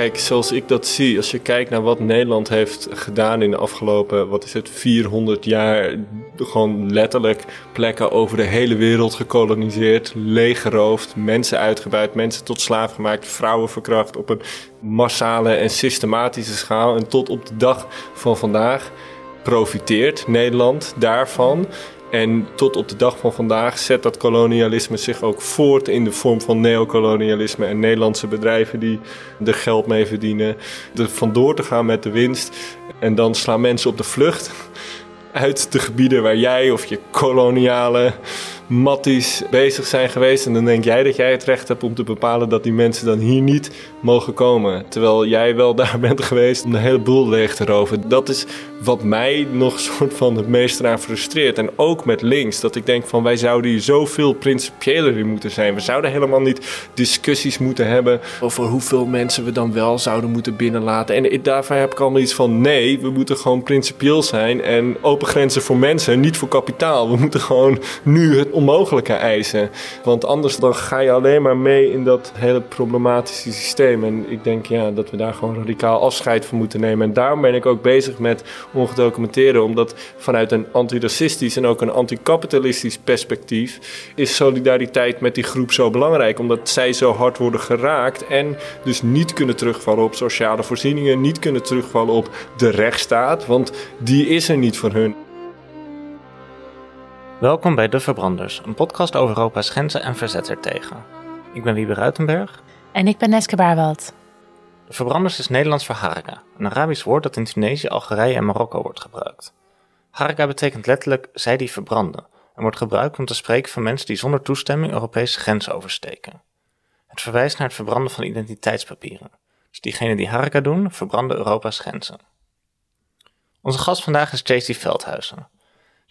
kijk, zoals ik dat zie, als je kijkt naar wat Nederland heeft gedaan in de afgelopen, wat is het, 400 jaar, gewoon letterlijk plekken over de hele wereld gekoloniseerd, leeggeroofd, mensen uitgebuit, mensen tot slaaf gemaakt, vrouwen verkracht op een massale en systematische schaal. En tot op de dag van vandaag profiteert Nederland daarvan. En tot op de dag van vandaag zet dat kolonialisme zich ook voort in de vorm van neocolonialisme en Nederlandse bedrijven die er geld mee verdienen. Er vandoor te gaan met de winst en dan slaan mensen op de vlucht uit de gebieden waar jij of je koloniale matties bezig zijn geweest. En dan denk jij dat jij het recht hebt om te bepalen dat die mensen dan hier niet mogen komen. Terwijl jij wel daar bent geweest om de hele boel leeg te roven. Dat is wat mij nog soort van het meest eraan frustreert. En ook met links. Dat ik denk van wij zouden hier zoveel principiëler in moeten zijn. We zouden helemaal niet discussies moeten hebben over hoeveel mensen we dan wel zouden moeten binnenlaten. En daarvan heb ik allemaal iets van nee, we moeten gewoon principieel zijn. En open grenzen voor mensen, niet voor kapitaal. We moeten gewoon nu het onmogelijke eisen. Want anders dan ga je alleen maar mee in dat hele problematische systeem. En ik denk ja, dat we daar gewoon radicaal afscheid van moeten nemen. En daarom ben ik ook bezig met ongedocumenteerde. Omdat vanuit een antiracistisch en ook een anticapitalistisch perspectief is solidariteit met die groep zo belangrijk. Omdat zij zo hard worden geraakt en dus niet kunnen terugvallen op sociale voorzieningen, niet kunnen terugvallen op de rechtsstaat, want die is er niet voor hun. Welkom bij De Verbranders, een podcast over Europa's grenzen en verzet ertegen. Ik ben Wiebe Ruitenberg. En ik ben Neske Baarwald. De Verbranders is Nederlands voor haraka, een Arabisch woord dat in Tunesië, Algerije en Marokko wordt gebruikt. Haraka betekent letterlijk zij die verbranden en wordt gebruikt om te spreken van mensen die zonder toestemming Europese grenzen oversteken. Het verwijst naar het verbranden van identiteitspapieren. Dus diegenen die haraka doen, verbranden Europa's grenzen. Onze gast vandaag is JC Veldhuizen.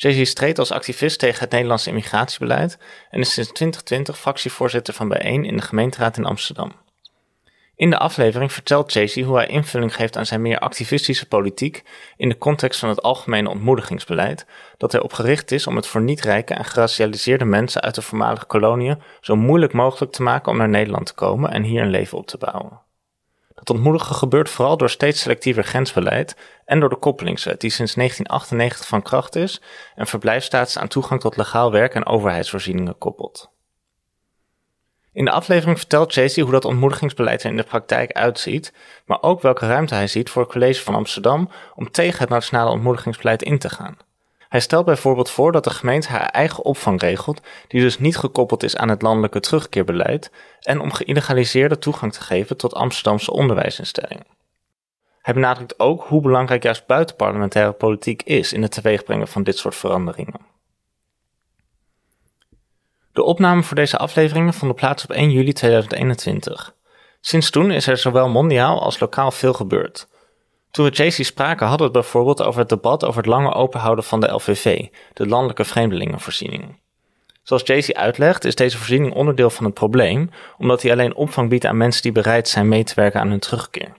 JC streed als activist tegen het Nederlandse immigratiebeleid en is sinds 2020 fractievoorzitter van Bijeen in de gemeenteraad in Amsterdam. In de aflevering vertelt JC hoe hij invulling geeft aan zijn meer activistische politiek in de context van het algemene ontmoedigingsbeleid, dat erop gericht is om het voor niet-rijke en geracialiseerde mensen uit de voormalige koloniën zo moeilijk mogelijk te maken om naar Nederland te komen en hier een leven op te bouwen. Dat ontmoedigen gebeurt vooral door steeds selectiever grensbeleid en door de koppelingswet die sinds 1998 van kracht is en verblijfstatus aan toegang tot legaal werk en overheidsvoorzieningen koppelt. In de aflevering vertelt Chasey hoe dat ontmoedigingsbeleid er in de praktijk uitziet, maar ook welke ruimte hij ziet voor het college van Amsterdam om tegen het nationale ontmoedigingsbeleid in te gaan. Hij stelt bijvoorbeeld voor dat de gemeente haar eigen opvang regelt, die dus niet gekoppeld is aan het landelijke terugkeerbeleid, en om geïlegaliseerde toegang te geven tot Amsterdamse onderwijsinstellingen. Hij benadrukt ook hoe belangrijk juist buitenparlementaire politiek is in het teweegbrengen van dit soort veranderingen. De opname voor deze afleveringen vonden plaats op 1 juli 2021. Sinds toen is er zowel mondiaal als lokaal veel gebeurd. Toen we JC spraken hadden we het bijvoorbeeld over het debat over het langer openhouden van de LVV, de landelijke vreemdelingenvoorziening. Zoals JC uitlegt is deze voorziening onderdeel van het probleem, omdat hij alleen opvang biedt aan mensen die bereid zijn mee te werken aan hun terugkeer.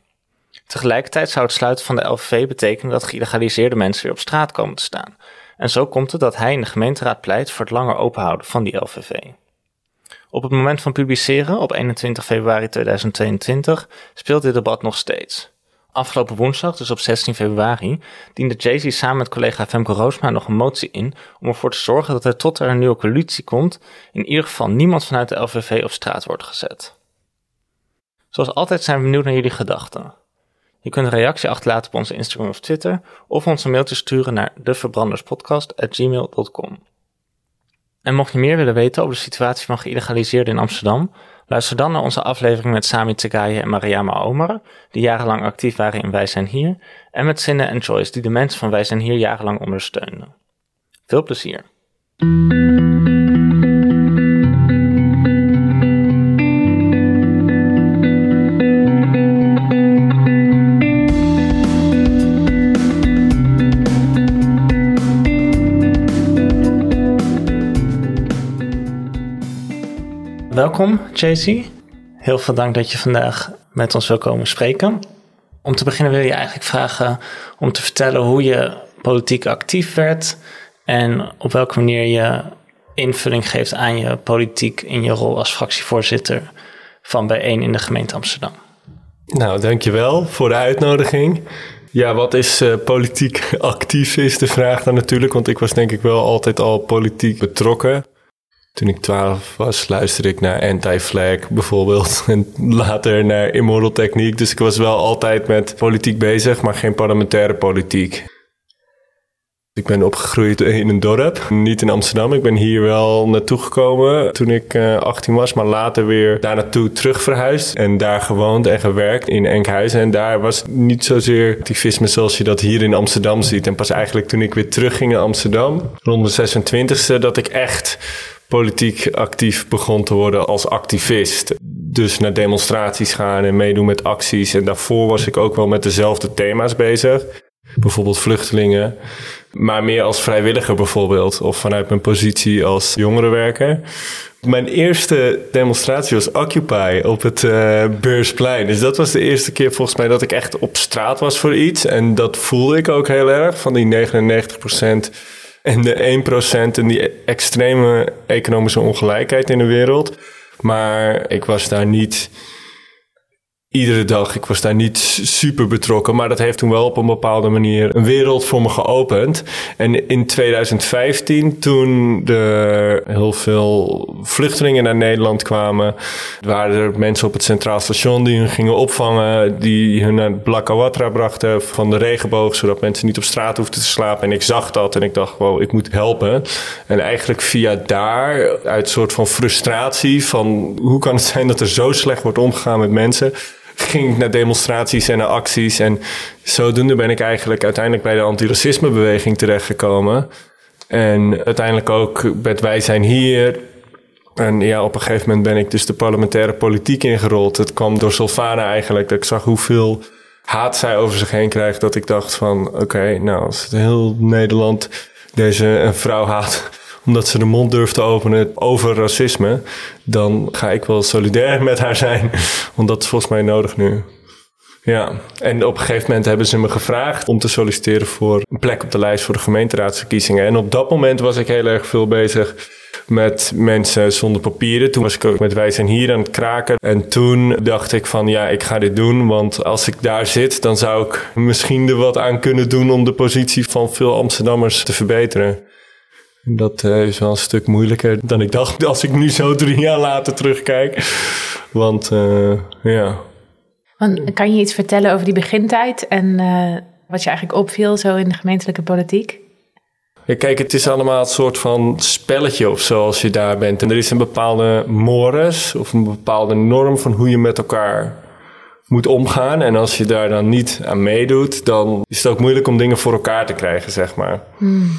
Tegelijkertijd zou het sluiten van de LVV betekenen dat geïlegaliseerde mensen weer op straat komen te staan. En zo komt het dat hij in de gemeenteraad pleit voor het langer openhouden van die LVV. Op het moment van publiceren, op 21 februari 2022, speelt dit debat nog steeds. Afgelopen woensdag, dus op 16 februari, diende Jay-Z samen met collega Femke Roosma nog een motie in om ervoor te zorgen dat er tot er een nieuwe coalitie komt, in ieder geval niemand vanuit de LVV op straat wordt gezet. Zoals altijd zijn we benieuwd naar jullie gedachten. Je kunt een reactie achterlaten op onze Instagram of Twitter of ons een mailtje sturen naar devverbranderspodcast.gmail.com. En mocht je meer willen weten over de situatie van geïlegaliseerden in Amsterdam, luister dan naar onze aflevering met Sami Tegaye en Mariama Omar, die jarenlang actief waren in Wij zijn hier, en met Sinne en Joyce, die de mensen van Wij zijn hier jarenlang ondersteunden. Veel plezier! Welkom, JC. Heel veel dank dat je vandaag met ons wil komen spreken. Om te beginnen wil je eigenlijk vragen om te vertellen hoe je politiek actief werd en op welke manier je invulling geeft aan je politiek in je rol als fractievoorzitter van Bijeen in de gemeente Amsterdam. Nou, dankjewel voor de uitnodiging. Ja, wat is uh, politiek actief is de vraag dan natuurlijk, want ik was denk ik wel altijd al politiek betrokken. Toen ik twaalf was, luisterde ik naar Anti-Flag bijvoorbeeld. En later naar Immortal Techniek. Dus ik was wel altijd met politiek bezig, maar geen parlementaire politiek. Ik ben opgegroeid in een dorp, niet in Amsterdam. Ik ben hier wel naartoe gekomen toen ik 18 eh, was, maar later weer daar naartoe terug verhuisd. En daar gewoond en gewerkt in Enkhuizen. En daar was niet zozeer activisme zoals je dat hier in Amsterdam ziet. En pas eigenlijk toen ik weer terugging naar Amsterdam, rond de 26e, dat ik echt politiek actief begon te worden als activist. Dus naar demonstraties gaan en meedoen met acties. En daarvoor was ik ook wel met dezelfde thema's bezig. Bijvoorbeeld vluchtelingen. Maar meer als vrijwilliger bijvoorbeeld. Of vanuit mijn positie als jongerenwerker. Mijn eerste demonstratie was Occupy op het uh, Beursplein. Dus dat was de eerste keer volgens mij dat ik echt op straat was voor iets. En dat voelde ik ook heel erg. Van die 99 procent en de 1% en die extreme economische ongelijkheid in de wereld. Maar ik was daar niet iedere dag. Ik was daar niet super betrokken, maar dat heeft toen wel op een bepaalde manier een wereld voor me geopend. En in 2015, toen er heel veel vluchtelingen naar Nederland kwamen, waren er mensen op het Centraal Station die hun gingen opvangen, die hun naar Blakawatra brachten van de regenboog, zodat mensen niet op straat hoefden te slapen. En ik zag dat en ik dacht, wow, ik moet helpen. En eigenlijk via daar, uit een soort van frustratie van hoe kan het zijn dat er zo slecht wordt omgegaan met mensen ging ik naar demonstraties en naar acties. En zodoende ben ik eigenlijk uiteindelijk bij de antiracismebeweging terechtgekomen. En uiteindelijk ook met Wij zijn hier. En ja, op een gegeven moment ben ik dus de parlementaire politiek ingerold. Het kwam door Solvana eigenlijk. Dat ik zag hoeveel haat zij over zich heen krijgt. Dat ik dacht van, oké, nou, als het heel Nederland deze een vrouw haat omdat ze de mond durft te openen over racisme, dan ga ik wel solidair met haar zijn. Want dat is volgens mij nodig nu. Ja, en op een gegeven moment hebben ze me gevraagd om te solliciteren voor een plek op de lijst voor de gemeenteraadsverkiezingen. En op dat moment was ik heel erg veel bezig met mensen zonder papieren. Toen was ik ook met Wij zijn hier aan het kraken. En toen dacht ik van ja, ik ga dit doen. Want als ik daar zit, dan zou ik misschien er wat aan kunnen doen om de positie van veel Amsterdammers te verbeteren. Dat uh, is wel een stuk moeilijker dan ik dacht als ik nu zo drie jaar later terugkijk. Want uh, ja. Want, kan je iets vertellen over die begintijd en uh, wat je eigenlijk opviel zo in de gemeentelijke politiek? Ja, kijk, het is allemaal een soort van spelletje of zo als je daar bent. En er is een bepaalde mores of een bepaalde norm van hoe je met elkaar moet omgaan. En als je daar dan niet aan meedoet, dan is het ook moeilijk om dingen voor elkaar te krijgen, zeg maar. Hmm.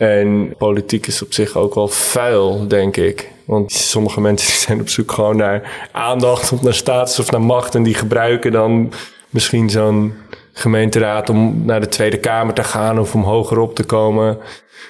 En politiek is op zich ook wel vuil, denk ik. Want sommige mensen zijn op zoek gewoon naar aandacht of naar status of naar macht. En die gebruiken dan misschien zo'n gemeenteraad om naar de Tweede Kamer te gaan of om hoger op te komen.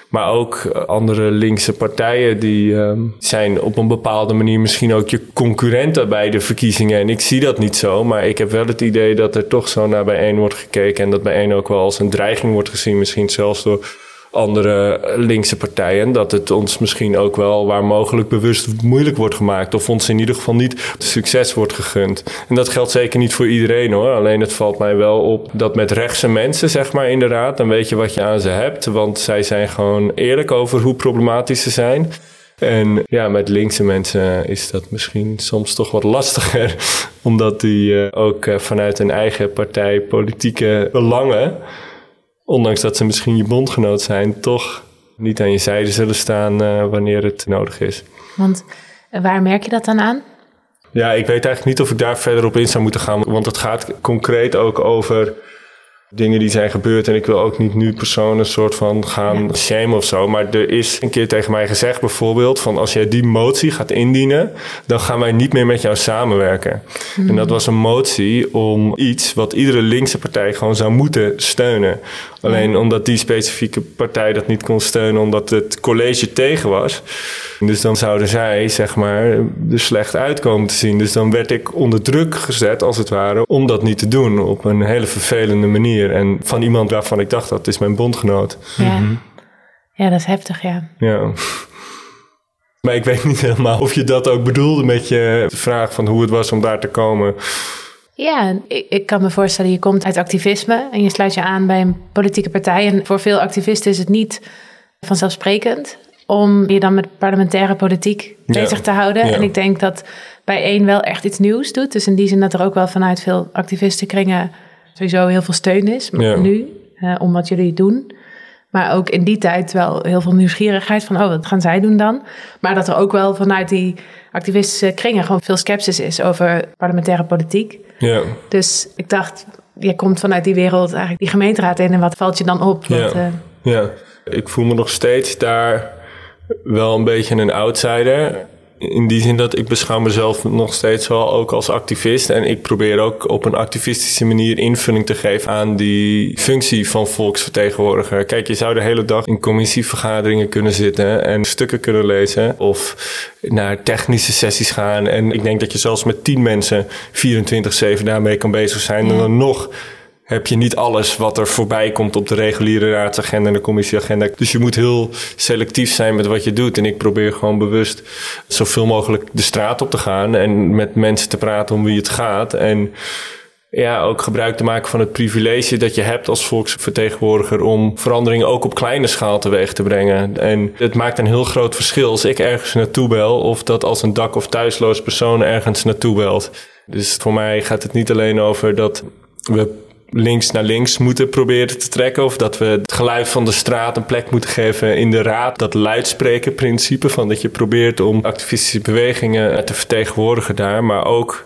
Maar ook andere linkse partijen die uh, zijn op een bepaalde manier misschien ook je concurrenten bij de verkiezingen. En ik zie dat niet zo, maar ik heb wel het idee dat er toch zo naar bijeen wordt gekeken. En dat bijeen ook wel als een dreiging wordt gezien, misschien zelfs door andere linkse partijen. Dat het ons misschien ook wel waar mogelijk bewust moeilijk wordt gemaakt. Of ons in ieder geval niet succes wordt gegund. En dat geldt zeker niet voor iedereen hoor. Alleen het valt mij wel op dat met rechtse mensen, zeg maar inderdaad, dan weet je wat je aan ze hebt. Want zij zijn gewoon eerlijk over hoe problematisch ze zijn. En ja, met linkse mensen is dat misschien soms toch wat lastiger. Omdat die eh, ook eh, vanuit hun eigen partij politieke belangen ondanks dat ze misschien je bondgenoot zijn, toch niet aan je zijde zullen staan uh, wanneer het nodig is. Want eh, waar merk je dat dan aan? Ja, ik weet eigenlijk niet of ik daar verder op in zou moeten gaan, want het gaat concreet ook over dingen die zijn gebeurd. En ik wil ook niet nu personen een soort van gaan ja. shamen of zo. Maar er is een keer tegen mij gezegd bijvoorbeeld van als jij die motie gaat indienen, dan gaan wij niet meer met jou samenwerken. En dat hmm. was een motie om iets wat iedere linkse partij gewoon zou moeten steunen. Alleen omdat die specifieke partij dat niet kon steunen omdat het college tegen was. Dus dan zouden zij, zeg maar, er slecht uitkomen te zien. Dus dan werd ik onder druk gezet, als het ware, om dat niet te doen op een hele vervelende manier. En van iemand waarvan ik dacht, dat is mijn bondgenoot. Ja, mhm. ja dat is heftig, ja. Ja. Maar ik weet niet helemaal of je dat ook bedoelde met je vraag van hoe het was om daar te komen. Ja, ik, ik, kan me voorstellen, je komt uit activisme en je sluit je aan bij een politieke partij. En voor veel activisten is het niet vanzelfsprekend om je dan met parlementaire politiek bezig te houden. En ik denk dat bij één wel echt iets nieuws doet. Dus in die zin dat er ook wel vanuit veel activistenkringen sowieso heel veel steun is nu uh, om wat jullie doen. Maar ook in die tijd wel heel veel nieuwsgierigheid van, oh, wat gaan zij doen dan? Maar dat er ook wel vanuit die activistische kringen gewoon veel sceptisch is over parlementaire politiek. Ja. Dus ik dacht, je komt vanuit die wereld eigenlijk die gemeenteraad in en wat valt je dan op? Ja. uh... ja, ik voel me nog steeds daar wel een beetje een outsider in die zin dat ik beschouw mezelf nog steeds wel ook als activist. En ik probeer ook op een activistische manier invulling te geven aan die functie van volksvertegenwoordiger. Kijk, je zou de hele dag in commissievergaderingen kunnen zitten en stukken kunnen lezen. Of naar technische sessies gaan. En ik denk dat je zelfs met tien mensen 24-7 daarmee kan bezig zijn. En dan nog heb je niet alles wat er voorbij komt op de reguliere raadsagenda en de commissieagenda. Dus je moet heel selectief zijn met wat je doet. En ik probeer gewoon bewust zoveel mogelijk de straat op te gaan en met mensen te praten om wie het gaat. En ja, ook gebruik te maken van het privilege dat je hebt als volksvertegenwoordiger om veranderingen ook op kleine schaal teweeg te brengen. En het maakt een heel groot verschil als ik ergens naartoe bel of dat als een dak- of thuisloos persoon ergens naartoe belt. Dus voor mij gaat het niet alleen over dat we links naar links moeten proberen te trekken. Of dat we het geluid van de straat een plek moeten geven in de raad. Dat luidspreken principe van dat je probeert om activistische bewegingen te vertegenwoordigen daar. Maar ook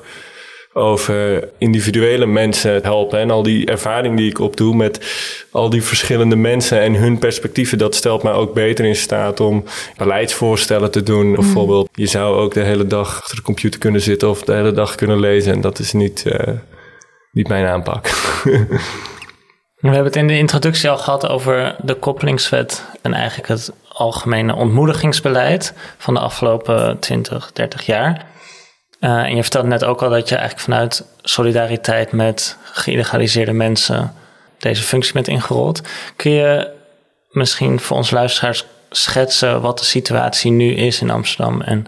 over individuele mensen helpen. En al die ervaring die ik opdoe met al die verschillende mensen en hun perspectieven, dat stelt mij ook beter in staat om beleidsvoorstellen te doen. Mm. Bijvoorbeeld, je zou ook de hele dag achter de computer kunnen zitten of de hele dag kunnen lezen. En dat is niet. Uh, niet mijn aanpak. We hebben het in de introductie al gehad over de koppelingswet en eigenlijk het algemene ontmoedigingsbeleid van de afgelopen 20, 30 jaar. Uh, en je vertelde net ook al dat je eigenlijk vanuit solidariteit met geïlegaliseerde mensen deze functie bent ingerold. Kun je misschien voor ons luisteraars schetsen wat de situatie nu is in Amsterdam en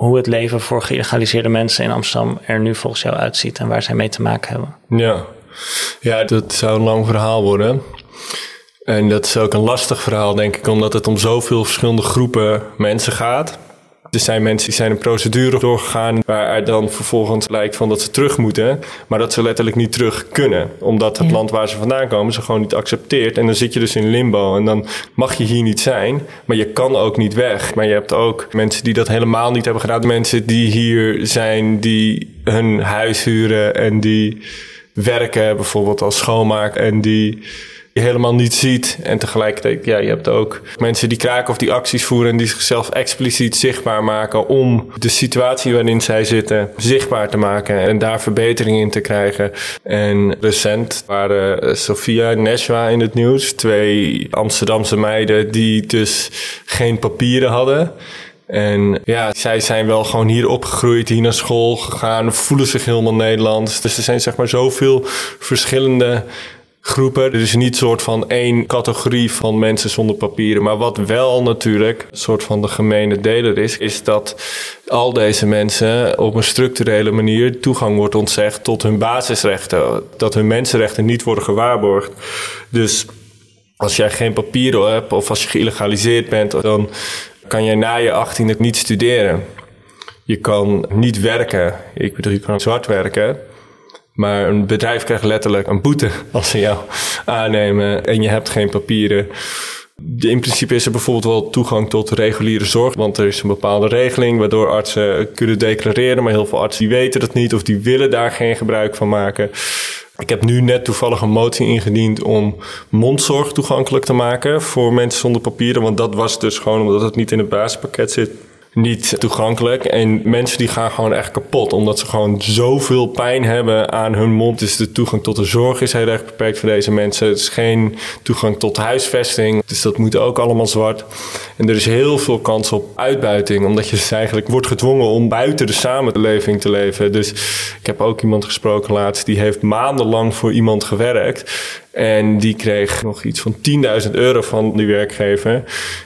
hoe het leven voor geïlegaliseerde mensen in Amsterdam er nu volgens jou uitziet en waar zij mee te maken hebben. Ja, ja dat zou een lang verhaal worden. En dat is ook een lastig verhaal, denk ik, omdat het om zoveel verschillende groepen mensen gaat. Er zijn mensen die zijn een procedure doorgegaan waar dan vervolgens lijkt van dat ze terug moeten, maar dat ze letterlijk niet terug kunnen, omdat het land waar ze vandaan komen ze gewoon niet accepteert. En dan zit je dus in limbo en dan mag je hier niet zijn, maar je kan ook niet weg. Maar je hebt ook mensen die dat helemaal niet hebben gedaan, mensen die hier zijn, die hun huis huren en die werken bijvoorbeeld als schoonmaak en die je helemaal niet ziet. En tegelijkertijd, ja, je hebt ook mensen die kraken of die acties voeren en die zichzelf expliciet zichtbaar maken om de situatie waarin zij zitten zichtbaar te maken en daar verbetering in te krijgen. En recent waren Sofia en Neshwa in het nieuws, twee Amsterdamse meiden die dus geen papieren hadden. En ja, zij zijn wel gewoon hier opgegroeid, hier naar school gegaan, voelen zich helemaal Nederlands. Dus er zijn zeg maar zoveel verschillende groepen. Is niet soort van één categorie van mensen zonder papieren. Maar wat wel natuurlijk een soort van de gemene deler is, is dat al deze mensen op een structurele manier toegang wordt ontzegd tot hun basisrechten. Dat hun mensenrechten niet worden gewaarborgd. Dus als jij geen papieren hebt of als je geïlegaliseerd bent, dan kan jij na je 18 niet studeren. Je kan niet werken. Ik bedoel, je kan zwart werken. Maar een bedrijf krijgt letterlijk een boete als ze jou aannemen en je hebt geen papieren. In principe is er bijvoorbeeld wel toegang tot reguliere zorg, want er is een bepaalde regeling waardoor artsen kunnen declareren, maar heel veel artsen die weten dat niet of die willen daar geen gebruik van maken. Ik heb nu net toevallig een motie ingediend om mondzorg toegankelijk te maken voor mensen zonder papieren, want dat was dus gewoon omdat het niet in het basispakket zit niet toegankelijk. En mensen die gaan gewoon echt kapot. Omdat ze gewoon zoveel pijn hebben aan hun mond. Dus de toegang tot de zorg is heel erg beperkt voor deze mensen. Het is geen toegang tot huisvesting. Dus dat moet ook allemaal zwart. En er is heel veel kans op uitbuiting. Omdat je dus eigenlijk wordt gedwongen om buiten de samenleving te leven. Dus ik heb ook iemand gesproken laatst. Die heeft maandenlang voor iemand gewerkt. En die kreeg nog iets van 10.000 euro van die werkgever.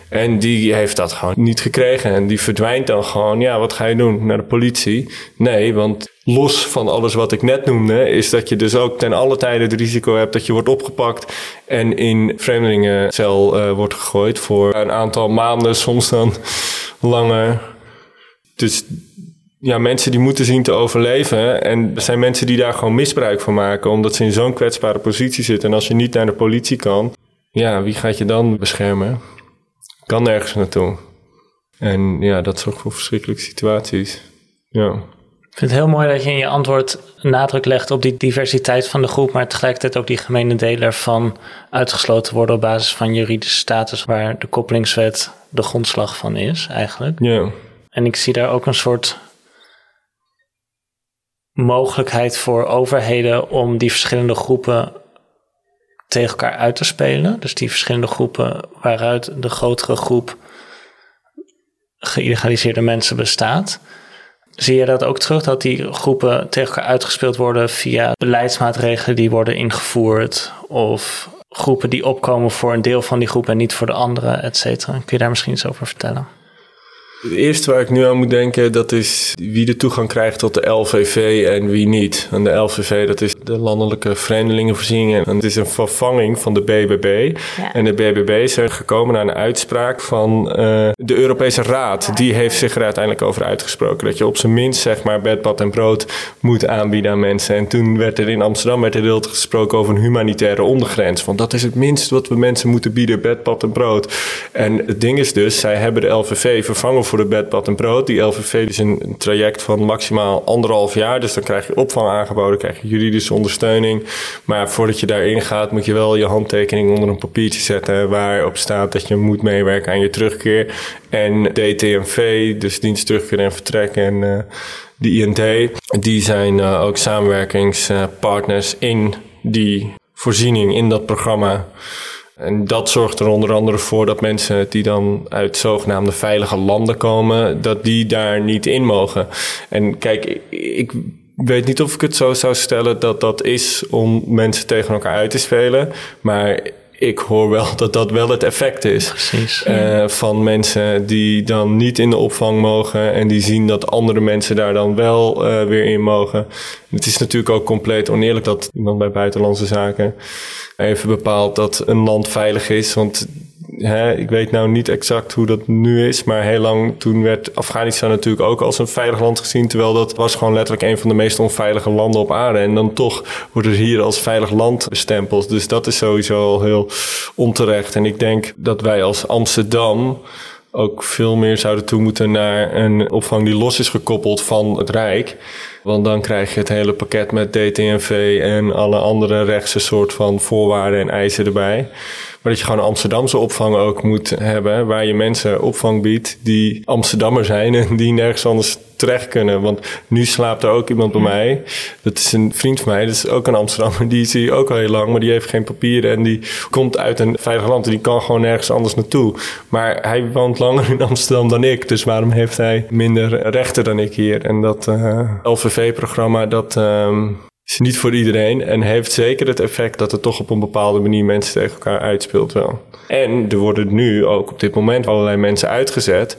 En die heeft dat gewoon niet gekregen. En die verdwijnt dan gewoon. Ja, wat ga je doen? Naar de politie? Nee, want los van alles wat ik net noemde, is dat je dus ook ten alle tijde het risico hebt dat je wordt opgepakt en in vreemdelingencel uh, wordt gegooid voor een aantal maanden, soms dan langer. Dus ja, mensen die moeten zien te overleven. En er zijn mensen die daar gewoon misbruik van maken, omdat ze in zo'n kwetsbare positie zitten. En als je niet naar de politie kan, ja, wie gaat je dan beschermen? Kan nergens naartoe. En ja, dat zorgt voor verschrikkelijke situaties. Ja. Ik vind het heel mooi dat je in je antwoord nadruk legt op die diversiteit van de groep, maar tegelijkertijd ook die gemene deler van uitgesloten worden op basis van juridische status, waar de koppelingswet de grondslag van is, eigenlijk. Ja. En ik zie daar ook een soort mogelijkheid voor overheden om die verschillende groepen tegen elkaar uit te spelen. Dus die verschillende groepen waaruit de grotere groep geïlegaliseerde mensen bestaat. Zie je dat ook terug, dat die groepen tegen elkaar uitgespeeld worden via beleidsmaatregelen die worden ingevoerd of groepen die opkomen voor een deel van die groep en niet voor de andere, et cetera? Kun je daar misschien iets over vertellen? Het eerste waar ik nu aan moet denken, dat is wie de toegang krijgt tot de LVV en wie niet. En de LVV, dat is de Landelijke Vreemdelingenvoorziening. En het is een vervanging van de BBB. En de BBB is er gekomen naar een uitspraak van uh, de Europese Raad. Die heeft zich er uiteindelijk over uitgesproken. Dat je op zijn minst, zeg maar, bed, bad en brood moet aanbieden aan mensen. En toen werd er in Amsterdam werd er heel gesproken over een humanitaire ondergrens. Want dat is het minst wat we mensen moeten bieden, bed, bad en brood. En het ding is dus, zij hebben de LVV vervangen voor voor de bed, bad en brood. Die LVV is een, traject van maximaal anderhalf jaar. Dus dan krijg je opvang aangeboden, krijg je juridische ondersteuning. Maar voordat je daarin gaat, moet je wel je handtekening onder een papiertje zetten. Waarop staat dat je moet meewerken aan je terugkeer. En DTMV, dus dienst terugkeer en vertrek. En uh, de INT, die zijn uh, ook samenwerkingspartners in die voorziening, in dat programma. En dat zorgt er onder andere voor dat mensen die dan uit zogenaamde veilige landen komen, dat die daar niet in mogen. En kijk, ik weet niet of ik het zo zou stellen dat dat is om mensen tegen elkaar uit te spelen. Maar ik hoor wel dat dat wel het effect is. Precies. Uh, van mensen die dan niet in de opvang mogen en die zien dat andere mensen daar dan wel uh, weer in mogen. Het is natuurlijk ook compleet oneerlijk dat iemand bij buitenlandse zaken even bepaalt dat een land veilig is. Want hè, ik weet nou niet exact hoe dat nu is, maar heel lang toen werd Afghanistan natuurlijk ook als een veilig land gezien. Terwijl dat was gewoon letterlijk een van de meest onveilige landen op aarde. En dan toch wordt het hier als veilig land bestempeld. Dus dat is sowieso al heel onterecht. En ik denk dat wij als Amsterdam ook veel meer zouden toe moeten naar een opvang die los is gekoppeld van het Rijk. Want dan krijg je het hele pakket met DTNV en alle andere rechtse soort van voorwaarden en eisen erbij. Maar dat je gewoon Amsterdamse opvang ook moet hebben. Waar je mensen opvang biedt die Amsterdammer zijn en die nergens anders terecht kunnen. Want nu slaapt er ook iemand bij mij. Dat is een vriend van mij. Dat is ook een Amsterdammer. Die zie je ook al heel lang. Maar die heeft geen papieren. En die komt uit een veilig land. En die kan gewoon nergens anders naartoe. Maar hij woont langer in Amsterdam dan ik. Dus waarom heeft hij minder rechten dan ik hier? En dat uh, LVV-programma, dat... Uh, is niet voor iedereen en heeft zeker het effect dat het toch op een bepaalde manier mensen tegen elkaar uitspeelt wel. En er worden nu ook op dit moment allerlei mensen uitgezet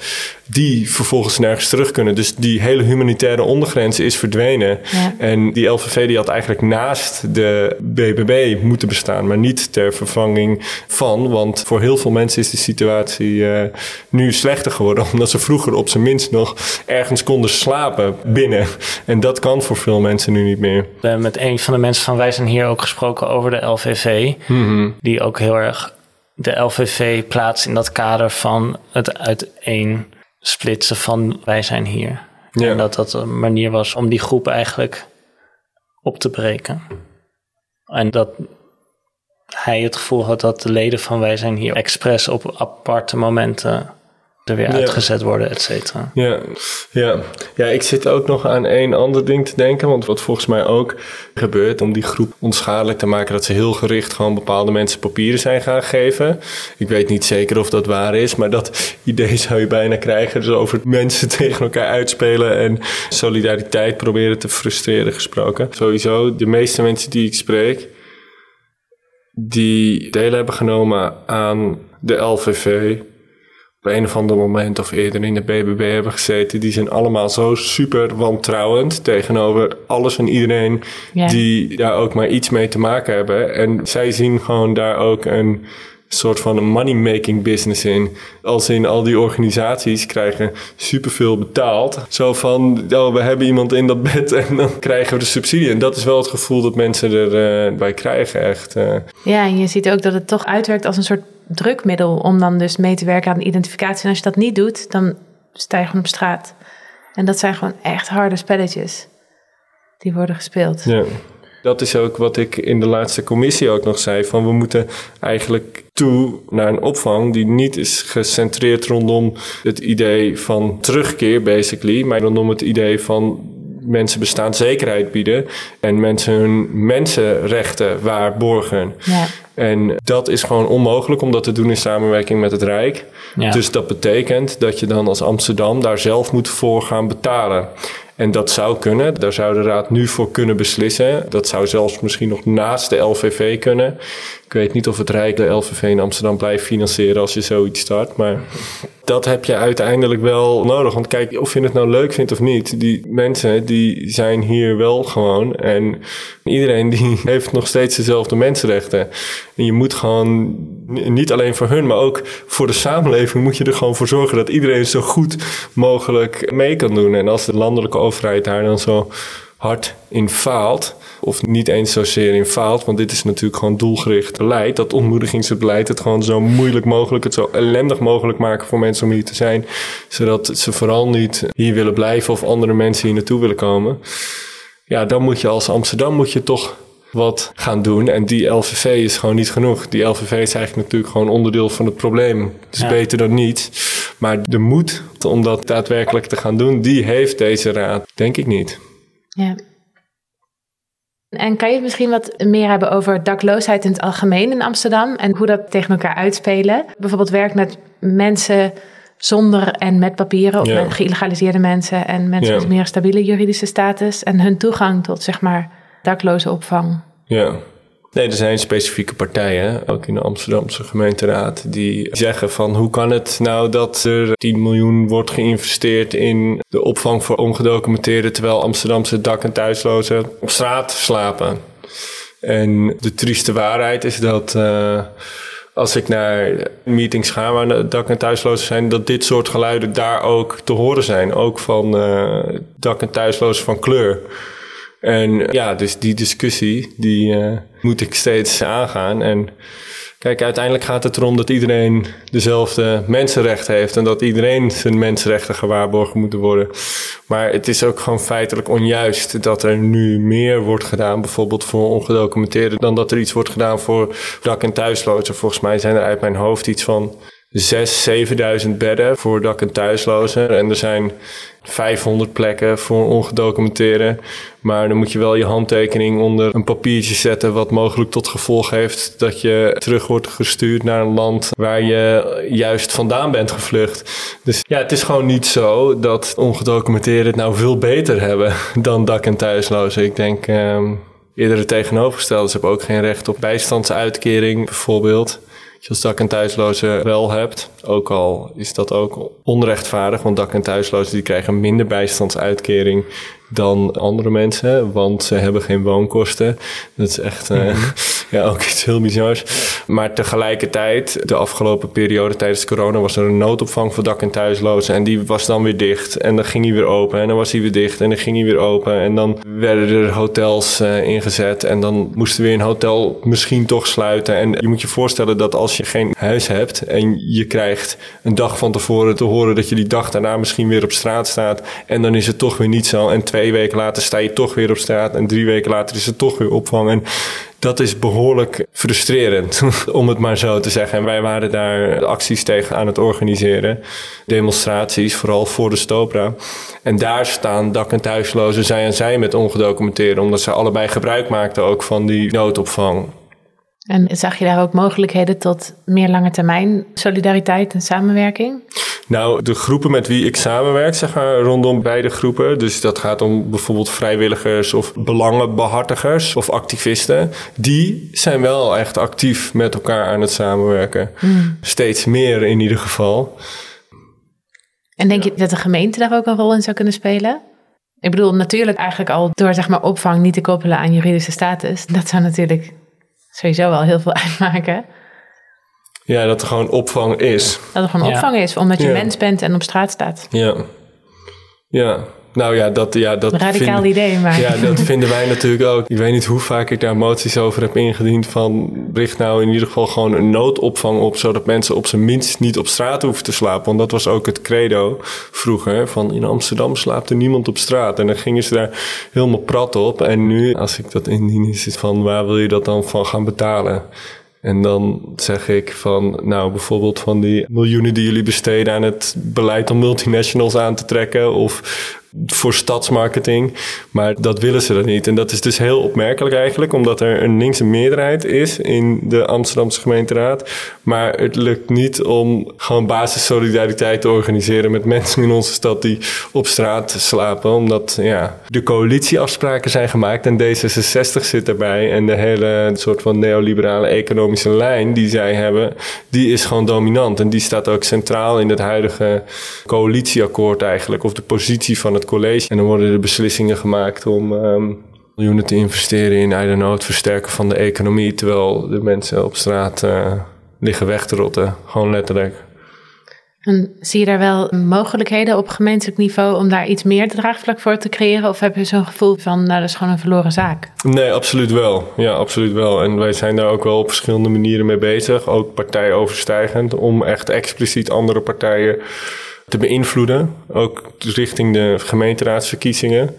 die vervolgens nergens terug kunnen. Dus die hele humanitaire ondergrens is verdwenen. En die LVV die had eigenlijk naast de BBB moeten bestaan, maar niet ter vervanging van. Want voor heel veel mensen is de situatie uh, nu slechter geworden, omdat ze vroeger op zijn minst nog ergens konden slapen binnen. En dat kan voor veel mensen nu niet meer. Hebben met een van de mensen van Wij zijn hier ook gesproken over de LVV, mm die ook heel erg de LVV plaatst in dat kader van het uiteen splitsen van wij zijn hier. Ja. En dat dat een manier was om die groep eigenlijk op te breken. En dat hij het gevoel had dat de leden van wij zijn hier expres op aparte momenten er weer uitgezet worden, et cetera. Ja. ja. ja, ik zit ook nog aan één ander ding te denken. Want wat volgens mij ook gebeurt om die groep onschadelijk te maken, dat ze heel gericht gewoon bepaalde mensen papieren zijn gaan geven. Ik weet niet zeker of dat waar is, maar dat idee zou je bijna krijgen. Dus over mensen tegen elkaar uitspelen en solidariteit proberen te frustreren gesproken. Sowieso, de meeste mensen die ik spreek, die deel hebben genomen aan de LVV. Op een of ander moment of eerder in de BBB hebben gezeten. Die zijn allemaal zo super wantrouwend tegenover alles en iedereen die daar ook maar iets mee te maken hebben. En zij zien gewoon daar ook een soort van een money-making business in. Als in al die organisaties krijgen superveel betaald. Zo van, oh, we hebben iemand in dat bed en dan krijgen we de subsidie. En dat is wel het gevoel dat mensen erbij bij krijgen, echt. eh. Ja, en je ziet ook dat het toch uitwerkt als een soort drukmiddel om dan dus mee te werken aan de identificatie. En als je dat niet doet, dan sta je gewoon op straat. En dat zijn gewoon echt harde spelletjes die worden gespeeld. Ja. Dat is ook wat ik in de laatste commissie ook nog zei. Van we moeten eigenlijk toe naar een opvang die niet is gecentreerd rondom het idee van terugkeer, basically. Maar rondom het idee van mensen bestaanszekerheid bieden. En mensen hun mensenrechten waarborgen. Ja. En dat is gewoon onmogelijk om dat te doen in samenwerking met het Rijk. Ja. Dus dat betekent dat je dan als Amsterdam daar zelf moet voor gaan betalen. En dat zou kunnen. Daar zou de Raad nu voor kunnen beslissen. Dat zou zelfs misschien nog naast de LVV kunnen. Ik weet niet of het Rijk de LVV in Amsterdam blijft financieren als je zoiets start. Maar dat heb je uiteindelijk wel nodig. Want kijk, of je het nou leuk vindt of niet, die mensen die zijn hier wel gewoon. En iedereen die heeft nog steeds dezelfde mensenrechten. En je moet gewoon niet alleen voor hun, maar ook voor de samenleving moet je er gewoon voor zorgen dat iedereen zo goed mogelijk mee kan doen. En als de landelijke overheid daar dan zo hard in faalt, of niet eens zozeer in faalt, want dit is natuurlijk gewoon doelgericht beleid, dat ontmoedigingsbeleid, het gewoon zo moeilijk mogelijk, het zo ellendig mogelijk maken voor mensen om hier te zijn, zodat ze vooral niet hier willen blijven of andere mensen hier naartoe willen komen. Ja, dan moet je als Amsterdam moet je toch wat gaan doen. En die LVV is gewoon niet genoeg. Die LVV is eigenlijk natuurlijk gewoon onderdeel van het probleem. Dus Ja. beter dan niet. Maar de moed om dat daadwerkelijk te gaan doen, die heeft deze raad, denk ik niet. Ja. En kan je het misschien wat meer hebben over dakloosheid in het algemeen in Amsterdam en hoe dat tegen elkaar uitspelen? Bijvoorbeeld werk met mensen zonder en met papieren, of Ja. met geïlegaliseerde mensen en mensen Ja. met meer stabiele juridische status en hun toegang tot zeg maar dakloze opvang. Ja. Nee, er zijn specifieke partijen, ook in de Amsterdamse gemeenteraad, die zeggen van hoe kan het nou dat er 10 miljoen wordt geïnvesteerd in de opvang voor ongedocumenteerden, terwijl Amsterdamse dak- en thuislozen op straat slapen. En de trieste waarheid is dat eh, als ik naar meetings ga waar dak- en thuislozen zijn, dat dit soort geluiden daar ook te horen zijn. Ook van eh, dak- en thuislozen van kleur. En ja, dus die discussie, die eh, moet ik steeds aangaan. En kijk, uiteindelijk gaat het erom dat iedereen dezelfde mensenrechten heeft. En dat iedereen zijn mensenrechten gewaarborgd moeten worden. Maar het is ook gewoon feitelijk onjuist dat er nu meer wordt gedaan, bijvoorbeeld voor ongedocumenteerden, dan dat er iets wordt gedaan voor dak- en thuislozen. Volgens mij zijn er uit mijn hoofd iets van 6.000, 7.000 bedden voor dak- en thuislozen. En er zijn 500 plekken voor ongedocumenteerden. Maar dan moet je wel je handtekening onder een papiertje zetten... wat mogelijk tot gevolg heeft dat je terug wordt gestuurd naar een land... waar je juist vandaan bent gevlucht. Dus ja, het is gewoon niet zo dat ongedocumenteerden het nou veel beter hebben... dan dak- en thuislozen. Ik denk... ehm Eerder het tegenovergestelde. Ze hebben ook geen recht op bijstandsuitkering bijvoorbeeld. Als dak- en thuisloze wel hebt. Ook al is dat ook onrechtvaardig. Want dak- en thuislozen die krijgen minder bijstandsuitkering dan andere mensen. Want ze hebben geen woonkosten. Dat is echt eh, ja, ook iets heel bizars. Maar tegelijkertijd, de afgelopen periode tijdens corona... was er een noodopvang voor dak- en thuislozen. En die was dan weer dicht. En dan ging hij weer open. En dan was hij weer dicht. En dan ging hij weer open. En dan werden er hotels eh, ingezet. En dan moesten weer een hotel misschien toch sluiten. En je moet je voorstellen dat als je geen huis hebt... en je krijgt een dag van tevoren te horen... dat je die dag daarna misschien weer op straat staat... en dan is het toch weer niet zo. En twee weken later sta je toch weer op straat... en drie weken later is het toch weer opvang. En dat is behoorlijk frustrerend, om het maar zo te zeggen. En wij waren daar acties tegen aan het organiseren. Demonstraties, vooral voor de Stopra. En daar staan dak- en thuislozen zij en zij met ongedocumenteerden... omdat ze allebei gebruik maakten ook van die noodopvang. En zag je daar ook mogelijkheden tot meer lange termijn solidariteit en samenwerking? Nou, de groepen met wie ik samenwerk, zeg maar, rondom beide groepen. Dus dat gaat om bijvoorbeeld vrijwilligers of belangenbehartigers of activisten. Die zijn wel echt actief met elkaar aan het samenwerken. Steeds meer in ieder geval. En denk je dat de gemeente daar ook een rol in zou kunnen spelen? Ik bedoel, natuurlijk eigenlijk al door zeg maar, opvang niet te koppelen aan juridische status. Dat zou natuurlijk sowieso wel heel veel uitmaken. Ja, dat er gewoon opvang is. Dat er gewoon Ja. opvang is, omdat je Ja. mens bent en op straat staat. Ja. Ja. Nou ja, dat, ja, dat Een radicaal vinden- idee, maar... Ja, dat vinden wij natuurlijk ook. Ik weet niet hoe vaak ik daar moties over heb ingediend van richt nou in ieder geval gewoon een noodopvang op, zodat mensen op zijn minst niet op straat hoeven te slapen. Want dat was ook het credo vroeger, van in Amsterdam slaapt er niemand op straat. En dan gingen ze daar helemaal prat op. En nu, als ik dat indien, is het van waar wil je dat dan van gaan betalen? En dan zeg ik van, nou bijvoorbeeld van die miljoenen die jullie besteden aan het beleid om multinationals aan te trekken of voor stadsmarketing. Maar dat willen ze dan niet. En dat is dus heel opmerkelijk eigenlijk, omdat er een linkse meerderheid is in de Amsterdamse gemeenteraad. Maar het lukt niet om gewoon basissolidariteit te organiseren met mensen in onze stad die op straat slapen. Omdat ja, de coalitieafspraken zijn gemaakt en D66 zit erbij. En de hele soort van neoliberale economische lijn die zij hebben, die is gewoon dominant. En die staat ook centraal in het huidige coalitieakkoord eigenlijk, of de positie van het college. En dan worden er beslissingen gemaakt om ehm, miljoenen te investeren in, I don't know, het versterken van de economie. Terwijl de mensen op straat eh, liggen weg te rotten. Gewoon letterlijk. En zie je daar wel mogelijkheden op gemeentelijk niveau om daar iets meer draagvlak voor te creëren? Of heb je zo'n gevoel van, nou, dat is gewoon een verloren zaak? Nee, absoluut wel. Ja, absoluut wel. En wij zijn daar ook wel op verschillende manieren mee bezig. Ook partijoverstijgend. Om echt expliciet andere partijen te beïnvloeden. Ook richting de gemeenteraadsverkiezingen.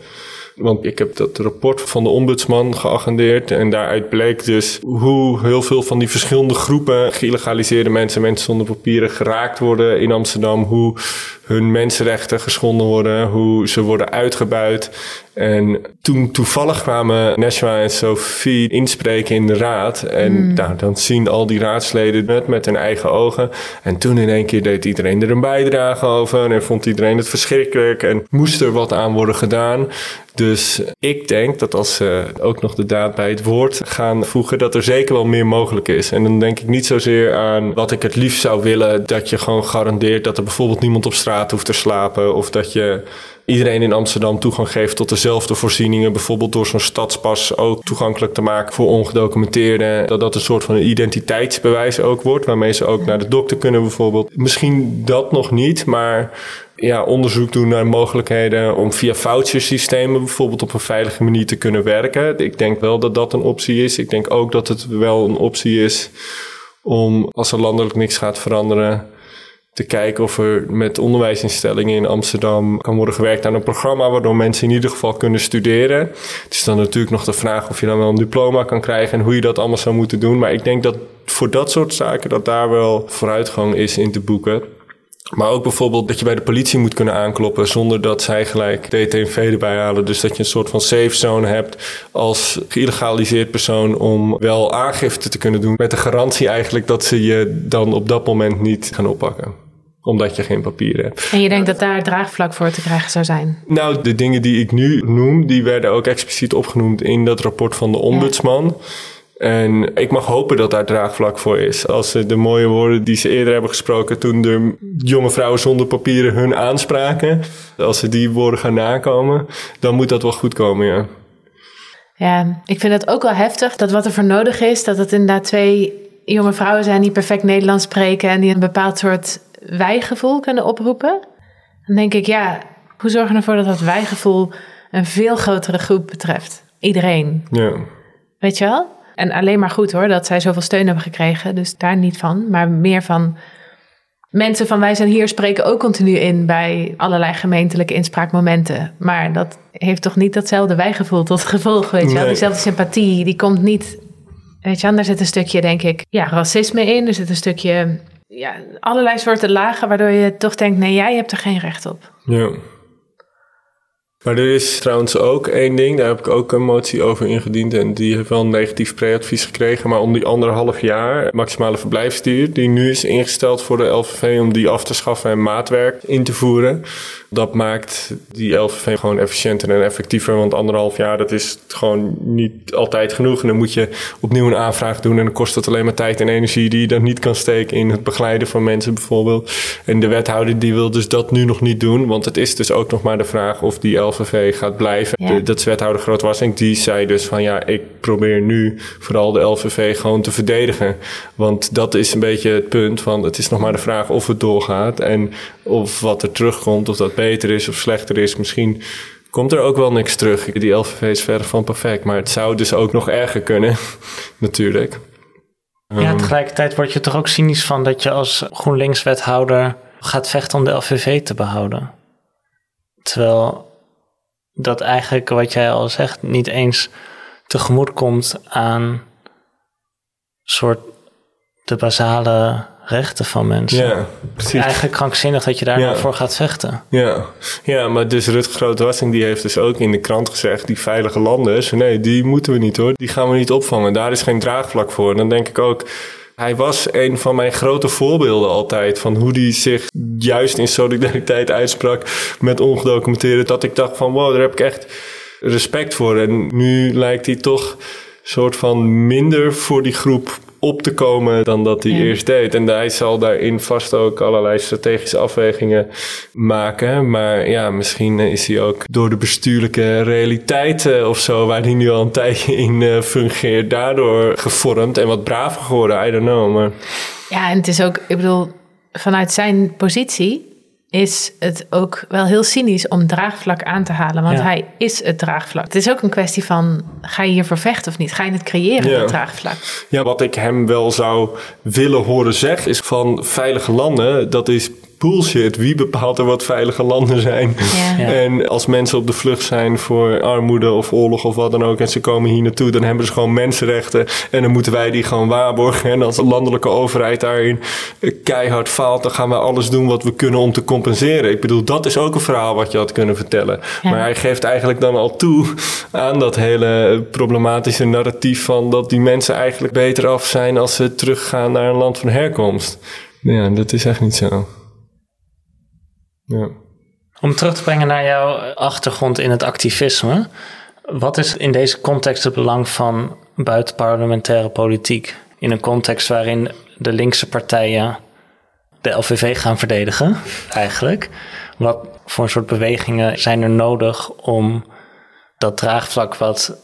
Want ik heb dat rapport van de ombudsman geagendeerd. En daaruit bleek dus hoe heel veel van die verschillende groepen geïlegaliseerde mensen, mensen zonder papieren, geraakt worden in Amsterdam. Hoe hun mensenrechten geschonden worden, hoe ze worden uitgebuit. En toen toevallig kwamen Neshwa en Sophie inspreken in de raad. En nou, dan zien al die raadsleden het met hun eigen ogen. En toen in één keer deed iedereen er een bijdrage over. En vond iedereen het verschrikkelijk. En moest er wat aan worden gedaan. Dus ik denk dat als ze ook nog de daad bij het woord gaan voegen, dat er zeker wel meer mogelijk is. En dan denk ik niet zozeer aan wat ik het liefst zou willen, dat je gewoon garandeert dat er bijvoorbeeld niemand op straat hoeft te slapen. Of dat je iedereen in Amsterdam toegang geeft tot dezelfde voorzieningen. Bijvoorbeeld door zo'n stadspas ook toegankelijk te maken voor ongedocumenteerden. Dat dat een soort van identiteitsbewijs ook wordt, waarmee ze ook naar de dokter kunnen bijvoorbeeld. Misschien dat nog niet, maar ja, onderzoek doen naar mogelijkheden om via vouchersystemen bijvoorbeeld op een veilige manier te kunnen werken. Ik denk wel dat dat een optie is. Ik denk ook dat het wel een optie is om als er landelijk niks gaat veranderen te kijken of er met onderwijsinstellingen in Amsterdam kan worden gewerkt aan een programma waardoor mensen in ieder geval kunnen studeren. Het is dan natuurlijk nog de vraag of je dan wel een diploma kan krijgen en hoe je dat allemaal zou moeten doen. Maar ik denk dat voor dat soort zaken dat daar wel vooruitgang is in te boeken. Maar ook bijvoorbeeld dat je bij de politie moet kunnen aankloppen zonder dat zij gelijk DTV erbij halen. Dus dat je een soort van safe zone hebt als geïlegaliseerd persoon om wel aangifte te kunnen doen. Met de garantie eigenlijk dat ze je dan op dat moment niet gaan oppakken omdat je geen papieren hebt. En je denkt dat daar draagvlak voor te krijgen zou zijn? Nou, de dingen die ik nu noem, die werden ook expliciet opgenoemd in dat rapport van de ombudsman. En ik mag hopen dat daar draagvlak voor is. Als ze de mooie woorden die ze eerder hebben gesproken toen de jonge vrouwen zonder papieren hun aanspraken, als ze die woorden gaan nakomen, dan moet dat wel goed komen, ja. Ja, ik vind het ook wel heftig dat wat er voor nodig is, dat het inderdaad twee jonge vrouwen zijn die perfect Nederlands spreken en die een bepaald soort wijgevoel kunnen oproepen. Dan denk ik, ja, hoe zorgen we ervoor dat dat wijgevoel een veel grotere groep betreft? Iedereen. ja. Weet je wel? En alleen maar goed hoor, dat zij zoveel steun hebben gekregen. Dus daar niet van. Maar meer van mensen van wij zijn hier spreken ook continu in bij allerlei gemeentelijke inspraakmomenten. Maar dat heeft toch niet datzelfde wijgevoel tot gevolg, weet je wel? Nee. Diezelfde sympathie, die komt niet... Weet je wel, daar zit een stukje, denk ik, ja, racisme in. Er zit een stukje, ja, allerlei soorten lagen... waardoor je toch denkt, nee, jij hebt er geen recht op. Ja. Maar er is trouwens ook één ding, daar heb ik ook een motie over ingediend. En die heeft wel een negatief preadvies gekregen. Maar om die anderhalf jaar maximale verblijfsduur, die nu is ingesteld voor de LVV om die af te schaffen en maatwerk in te voeren. Dat maakt die LVV gewoon efficiënter en effectiever. Want anderhalf jaar, dat is gewoon niet altijd genoeg. En dan moet je opnieuw een aanvraag doen. En dan kost het alleen maar tijd en energie die je dan niet kan steken in het begeleiden van mensen bijvoorbeeld. En de wethouder die wil dus dat nu nog niet doen. Want het is dus ook nog maar de vraag of die LVV gaat blijven. Ja. Dat is wethouder Grootwassink. Die zei dus van ja, ik probeer nu vooral de LVV gewoon te verdedigen. Want dat is een beetje het punt van het is nog maar de vraag of het doorgaat. En of wat er terugkomt, of dat beter is of slechter is. Misschien komt er ook wel niks terug. Die LVV is verre van perfect. Maar het zou dus ook nog erger kunnen, natuurlijk. Ja, tegelijkertijd word je toch ook cynisch van dat je als GroenLinks-wethouder gaat vechten om de LVV te behouden. Terwijl dat eigenlijk, wat jij al zegt, niet eens tegemoet komt aan soort de basale rechten van mensen. Ja, precies. Eigenlijk krankzinnig dat je daar Ja. voor gaat vechten. Ja. ja, maar dus Rut Grootwassing die heeft dus ook in de krant gezegd... die veilige landen, nee, die moeten we niet hoor. Die gaan we niet opvangen. Daar is geen draagvlak voor. Dan denk ik ook... Hij was een van mijn grote voorbeelden altijd... van hoe hij zich juist in solidariteit uitsprak met ongedocumenteerden... dat ik dacht van wow, daar heb ik echt respect voor. En nu lijkt hij toch soort van minder voor die groep op te komen dan dat hij Ja. eerst deed. En hij zal daarin vast ook allerlei strategische afwegingen maken. Maar ja, misschien is hij ook door de bestuurlijke realiteit eh, of zo, waar hij nu al een tijdje in eh, fungeert, daardoor gevormd en wat braver geworden. I don't know. Maar Ja, en het is ook, ik bedoel, vanuit zijn positie is het ook wel heel cynisch om draagvlak aan te halen. Want Ja. hij is het draagvlak. Het is ook een kwestie van, ga je hiervoor vechten of niet? Ga je het creëren, Ja. het draagvlak? Ja, wat ik hem wel zou willen horen zeggen is van veilige landen, dat is bullshit. Wie bepaalt er wat veilige landen zijn? Ja. Ja. En als mensen op de vlucht zijn voor armoede of oorlog of wat dan ook en ze komen hier naartoe, dan hebben ze gewoon mensenrechten en dan moeten wij die gewoon waarborgen. En als de landelijke overheid daarin keihard faalt, dan gaan wij alles doen wat we kunnen om te compenseren. Ik bedoel, dat is ook een verhaal wat je had kunnen vertellen. Ja. Maar hij geeft eigenlijk dan al toe aan dat hele problematische narratief van dat die mensen eigenlijk beter af zijn als ze teruggaan naar een land van herkomst. Ja, dat is echt niet zo. Ja. Om terug te brengen naar jouw achtergrond in het activisme. Wat is in deze context het belang van buitenparlementaire politiek? In een context waarin de linkse partijen de LVV gaan verdedigen, eigenlijk. Wat voor een soort bewegingen zijn er nodig om dat draagvlak wat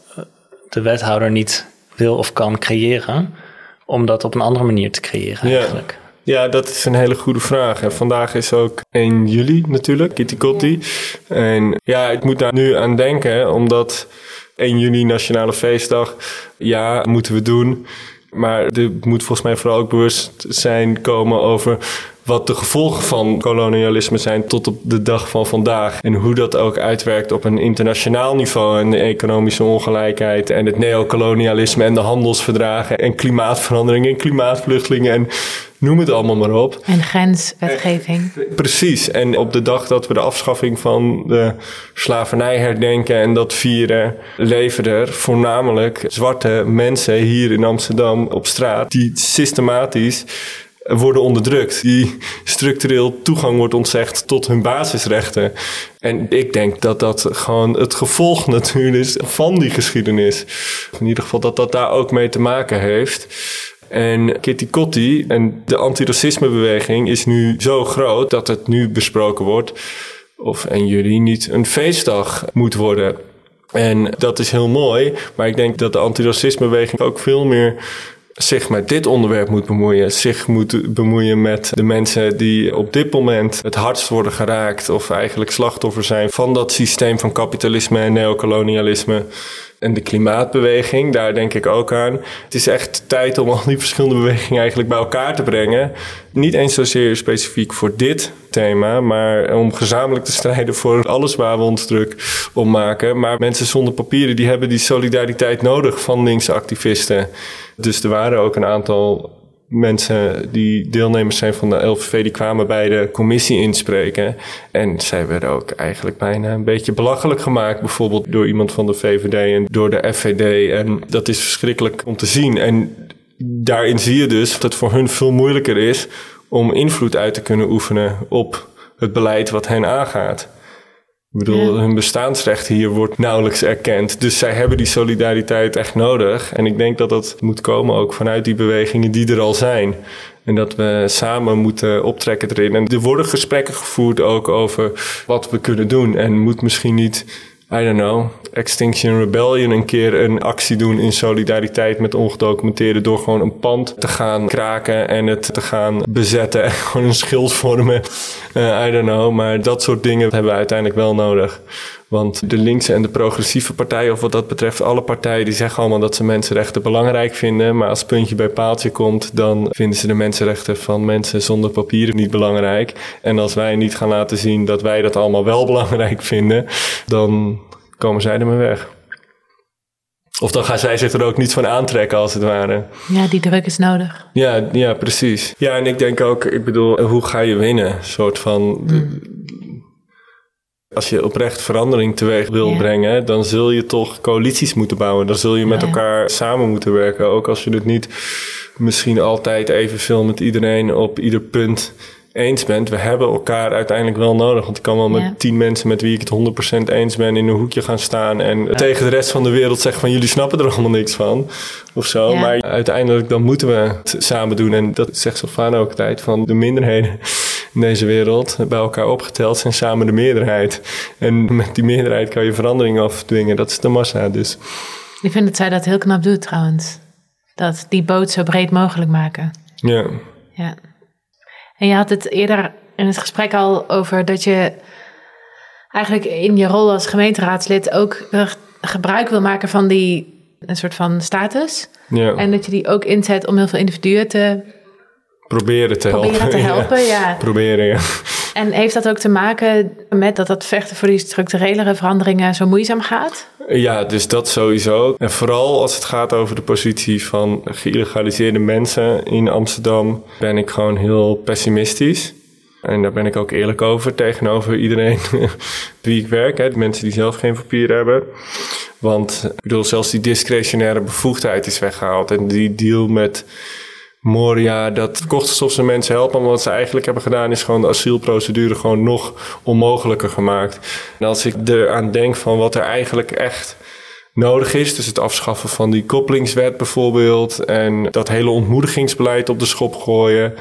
de wethouder niet wil of kan creëren, om dat op een andere manier te creëren Ja. eigenlijk? Ja, dat is een hele goede vraag. En vandaag is ook 1 juli natuurlijk, Kitty Kotti. En ja, ik moet daar nu aan denken, omdat 1 juni Nationale Feestdag, ja, moeten we doen. Maar er moet volgens mij vooral ook bewustzijn komen over wat de gevolgen van kolonialisme zijn tot op de dag van vandaag. En hoe dat ook uitwerkt op een internationaal niveau. En de economische ongelijkheid en het neocolonialisme en de handelsverdragen en klimaatverandering en klimaatvluchtelingen en noem het allemaal maar op. En grenswetgeving. Precies. En op de dag dat we de afschaffing van de slavernij herdenken en dat vieren, leven er voornamelijk zwarte mensen hier in Amsterdam op straat die systematisch worden onderdrukt. Die structureel toegang wordt ontzegd tot hun basisrechten. En ik denk dat dat gewoon het gevolg natuurlijk is van die geschiedenis. In ieder geval dat dat daar ook mee te maken heeft. En Kitty Kotti en de antiracismebeweging is nu zo groot dat het nu besproken wordt of en jullie niet een feestdag moet worden. En dat is heel mooi, maar ik denk dat de antiracismebeweging ook veel meer zich met dit onderwerp moet bemoeien. Zich moet bemoeien met de mensen die op dit moment het hardst worden geraakt of eigenlijk slachtoffer zijn van dat systeem van kapitalisme en neocolonialisme. En de klimaatbeweging, daar denk ik ook aan. Het is echt tijd om al die verschillende bewegingen eigenlijk bij elkaar te brengen. Niet eens zozeer specifiek voor dit thema, maar om gezamenlijk te strijden voor alles waar we ons druk om maken. Maar mensen zonder papieren, die hebben die solidariteit nodig van linkse activisten. Dus er waren ook een aantal mensen die deelnemers zijn van de LVV, die kwamen bij de commissie inspreken. En zij werden ook eigenlijk bijna een beetje belachelijk gemaakt. Bijvoorbeeld door iemand van de VVD en door de FVD. En dat is verschrikkelijk om te zien. En daarin zie je dus dat het voor hun veel moeilijker is om invloed uit te kunnen oefenen op het beleid wat hen aangaat. Ik bedoel, hun bestaansrecht hier wordt nauwelijks erkend. Dus zij hebben die solidariteit echt nodig. En ik denk dat dat moet komen ook vanuit die bewegingen die er al zijn. En dat we samen moeten optrekken erin. En er worden gesprekken gevoerd ook over wat we kunnen doen. En moet misschien niet I don't know, Extinction Rebellion een keer een actie doen in solidariteit met ongedocumenteerden door gewoon een pand te gaan kraken en het te gaan bezetten en gewoon een schild vormen. Uh, I don't know, maar dat soort dingen hebben we uiteindelijk wel nodig. Want de linkse en de progressieve partijen, of wat dat betreft, alle partijen die zeggen allemaal dat ze mensenrechten belangrijk vinden. Maar als het puntje bij paaltje komt, dan vinden ze de mensenrechten van mensen zonder papieren niet belangrijk. En als wij niet gaan laten zien dat wij dat allemaal wel belangrijk vinden, dan komen zij er maar weg. Of dan gaan zij zich er ook niet van aantrekken, als het ware. Ja, die druk is nodig. Ja, ja, precies. Ja, en ik denk ook, ik bedoel, hoe ga je winnen? Een soort van. Hmm. Als je oprecht verandering teweeg wil brengen, dan zul je toch coalities moeten bouwen. Dan zul je met elkaar samen moeten werken. Ook als je het niet misschien altijd evenveel met iedereen op ieder punt eens bent. We hebben elkaar uiteindelijk wel nodig. Want ik kan wel met tien mensen met wie ik het 100% eens ben in een hoekje gaan staan. En tegen de rest van de wereld zeggen van jullie snappen er allemaal niks van. Of zo. Maar uiteindelijk dan moeten we het samen doen. En dat zegt Sofana ook altijd van de minderheden in deze wereld bij elkaar opgeteld zijn samen de meerderheid. En met die meerderheid kan je verandering afdwingen. Dat is de massa dus. Ik vind dat zij dat heel knap doet trouwens. Dat die boot zo breed mogelijk maken. Ja. Ja. En je had het eerder in het gesprek al over dat je eigenlijk in je rol als gemeenteraadslid ook gebruik wil maken van die een soort van status. Ja. En dat je die ook inzet om heel veel individuen te proberen te proberen helpen. Te helpen ja. Proberen, ja. En heeft dat ook te maken met dat dat vechten voor die structurelere veranderingen zo moeizaam gaat? Ja, dus dat sowieso. En vooral als het gaat over de positie van geïlegaliseerde mensen in Amsterdam, ben ik gewoon heel pessimistisch. En daar ben ik ook eerlijk over tegenover iedereen wie ik werk. Hè. De mensen die zelf geen papier hebben. Want ik bedoel, zelfs die discretionaire bevoegdheid is weggehaald. En die deal met Moria, dat kostenstof ze mensen helpen. Maar wat ze eigenlijk hebben gedaan is gewoon de asielprocedure gewoon nog onmogelijker gemaakt. En als ik eraan denk van wat er eigenlijk echt nodig is. Dus het afschaffen van die koppelingswet bijvoorbeeld. En dat hele ontmoedigingsbeleid op de schop gooien.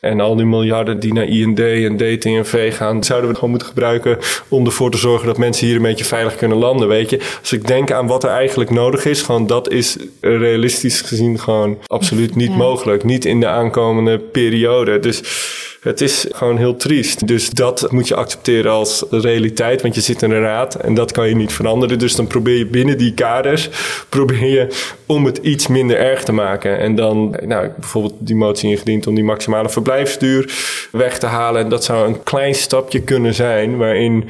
En al die miljarden die naar IND en DTNV gaan, zouden we gewoon moeten gebruiken om ervoor te zorgen dat mensen hier een beetje veilig kunnen landen. Weet je, als ik denk aan wat er eigenlijk nodig is, gewoon dat is realistisch gezien gewoon absoluut niet mogelijk. Niet in de aankomende periode. Dus het is gewoon heel triest. Dus dat moet je accepteren als realiteit, want je zit in een raad en dat kan je niet veranderen. Dus dan probeer je binnen die kaders, probeer je om het iets minder erg te maken. En dan, nou, bijvoorbeeld die motie ingediend om die maximale verblijfsduur weg te halen. En dat zou een klein stapje kunnen zijn waarin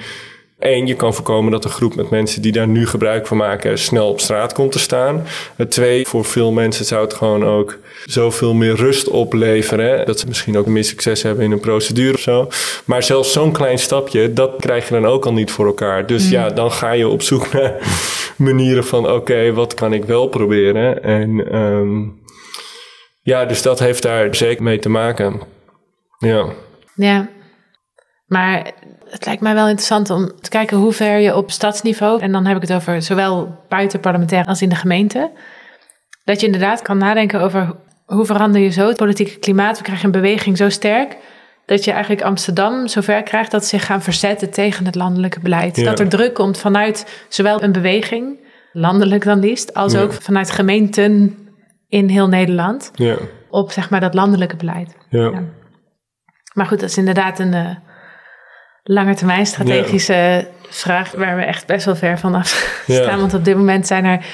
Eén, je kan voorkomen dat een groep met mensen die daar nu gebruik van maken snel op straat komt te staan. Twee, voor veel mensen zou het gewoon ook zoveel meer rust opleveren. Dat ze misschien ook meer succes hebben in een procedure of zo. Maar zelfs zo'n klein stapje, dat krijg je dan ook al niet voor elkaar. Dus mm. ja, dan ga je op zoek naar manieren van oké, wat kan ik wel proberen? En um, ja, dus dat heeft daar zeker mee te maken. Ja. Ja, maar het lijkt mij wel interessant om te kijken hoe ver je op stadsniveau, en dan heb ik het over zowel buiten parlementair als in de gemeente, dat je inderdaad kan nadenken over hoe verander je zo het politieke klimaat. We krijgen een beweging zo sterk dat je eigenlijk Amsterdam zover krijgt dat ze zich gaan verzetten tegen het landelijke beleid. Dat er druk komt vanuit zowel een beweging, landelijk dan liefst, als ook vanuit gemeenten in heel Nederland ja. op zeg maar dat landelijke beleid. Ja. Maar goed, dat is inderdaad een uh, lange termijn strategische vraag waar we echt best wel ver vanaf staan. Want op dit moment zijn er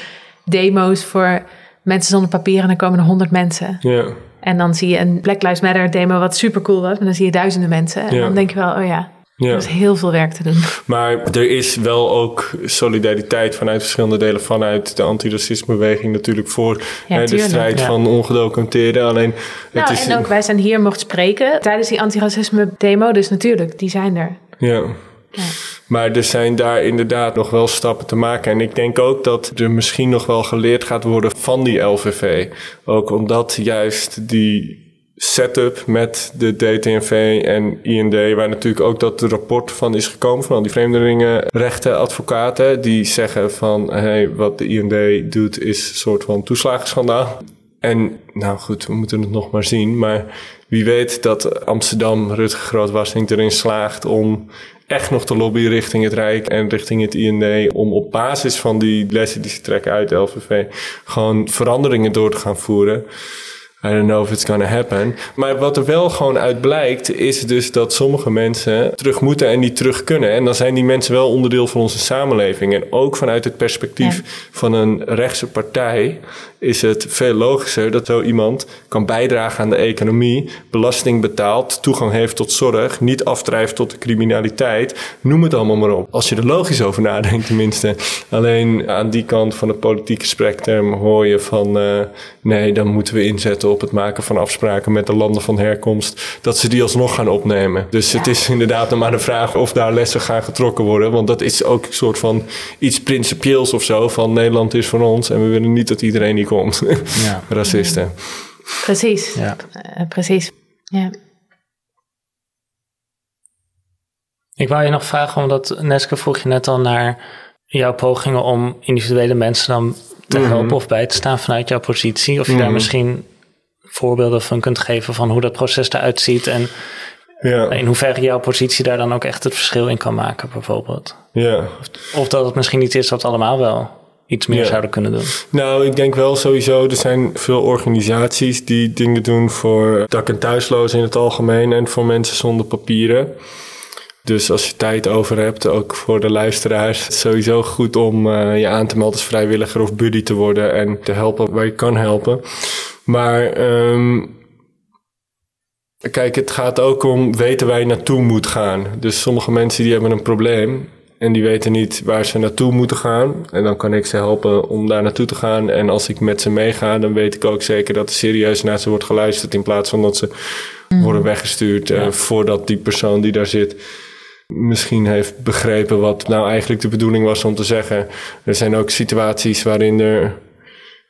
demo's voor mensen zonder papier en dan komen er honderd mensen. Ja. En dan zie je een Black Lives Matter demo wat super cool was, maar dan zie je duizenden mensen. En dan denk je wel, oh ja. Ja. Er is heel veel werk te doen. Maar er is wel ook solidariteit vanuit verschillende delen, vanuit de antiracismebeweging natuurlijk voor hè, de strijd van ongedocumenteerden. Alleen, nou, is en ook wij zijn hier mocht spreken tijdens die antiracisme demo, dus natuurlijk, die zijn er. Ja. ja. Maar er zijn daar inderdaad nog wel stappen te maken. En ik denk ook dat er misschien nog wel geleerd gaat worden van die LVV. Ook omdat juist die setup met de DTNV en IND, waar natuurlijk ook dat rapport van is gekomen van al die vreemdelingenrechtenadvocaten, die zeggen van hey, wat de IND doet is een soort van toeslagenschandaal. En nou goed, we moeten het nog maar zien. Maar wie weet dat Amsterdam, Rutger Grootwassing erin slaagt om echt nog te lobbyen richting het Rijk en richting het IND. Om op basis van die lessen die ze trekken uit de LVV gewoon veranderingen door te gaan voeren. I don't know if it's gonna happen. Maar wat er wel gewoon uit blijkt, is dus dat sommige mensen terug moeten en niet terug kunnen. En dan zijn die mensen wel onderdeel van onze samenleving. En ook vanuit het perspectief van een rechtse partij is het veel logischer dat zo iemand kan bijdragen aan de economie, belasting betaalt, toegang heeft tot zorg, niet afdrijft tot de criminaliteit. Noem het allemaal maar op. Als je er logisch over nadenkt, tenminste. Alleen aan die kant van het politieke spectrum hoor je van uh, nee, dan moeten we inzetten op het maken van afspraken met de landen van herkomst, dat ze die alsnog gaan opnemen. Dus het is inderdaad nog maar de vraag of daar lessen gaan getrokken worden. Want dat is ook een soort van iets principieels of zo. Van Nederland is van ons en we willen niet dat iedereen hier komt. Ja. Racisten. Precies. Ja. Uh, precies. Ja. Ik wou je nog vragen, omdat Neske vroeg je net al naar jouw pogingen om individuele mensen dan te mhm. helpen of bij te staan vanuit jouw positie. Of je daar mhm. misschien voorbeelden van kunt geven van hoe dat proces eruit ziet en ja. in hoeverre jouw positie daar dan ook echt het verschil in kan maken, bijvoorbeeld. Ja. Of, of dat het misschien niet is dat allemaal wel iets meer zouden kunnen doen? Nou, ik denk wel sowieso, er zijn veel organisaties die dingen doen voor dak- en thuislozen in het algemeen en voor mensen zonder papieren. Dus als je tijd over hebt, ook voor de luisteraars, sowieso goed om uh, je aan te melden als vrijwilliger of buddy te worden en te helpen waar je kan helpen. Maar um, kijk, het gaat ook om weten waar je naartoe moet gaan. Dus sommige mensen die hebben een probleem en die weten niet waar ze naartoe moeten gaan. En dan kan ik ze helpen om daar naartoe te gaan. En als ik met ze meega, dan weet ik ook zeker dat er serieus naar ze wordt geluisterd. In plaats van dat ze mm. worden weggestuurd uh, voordat die persoon die daar zit misschien heeft begrepen wat nou eigenlijk de bedoeling was om te zeggen. Er zijn ook situaties waarin er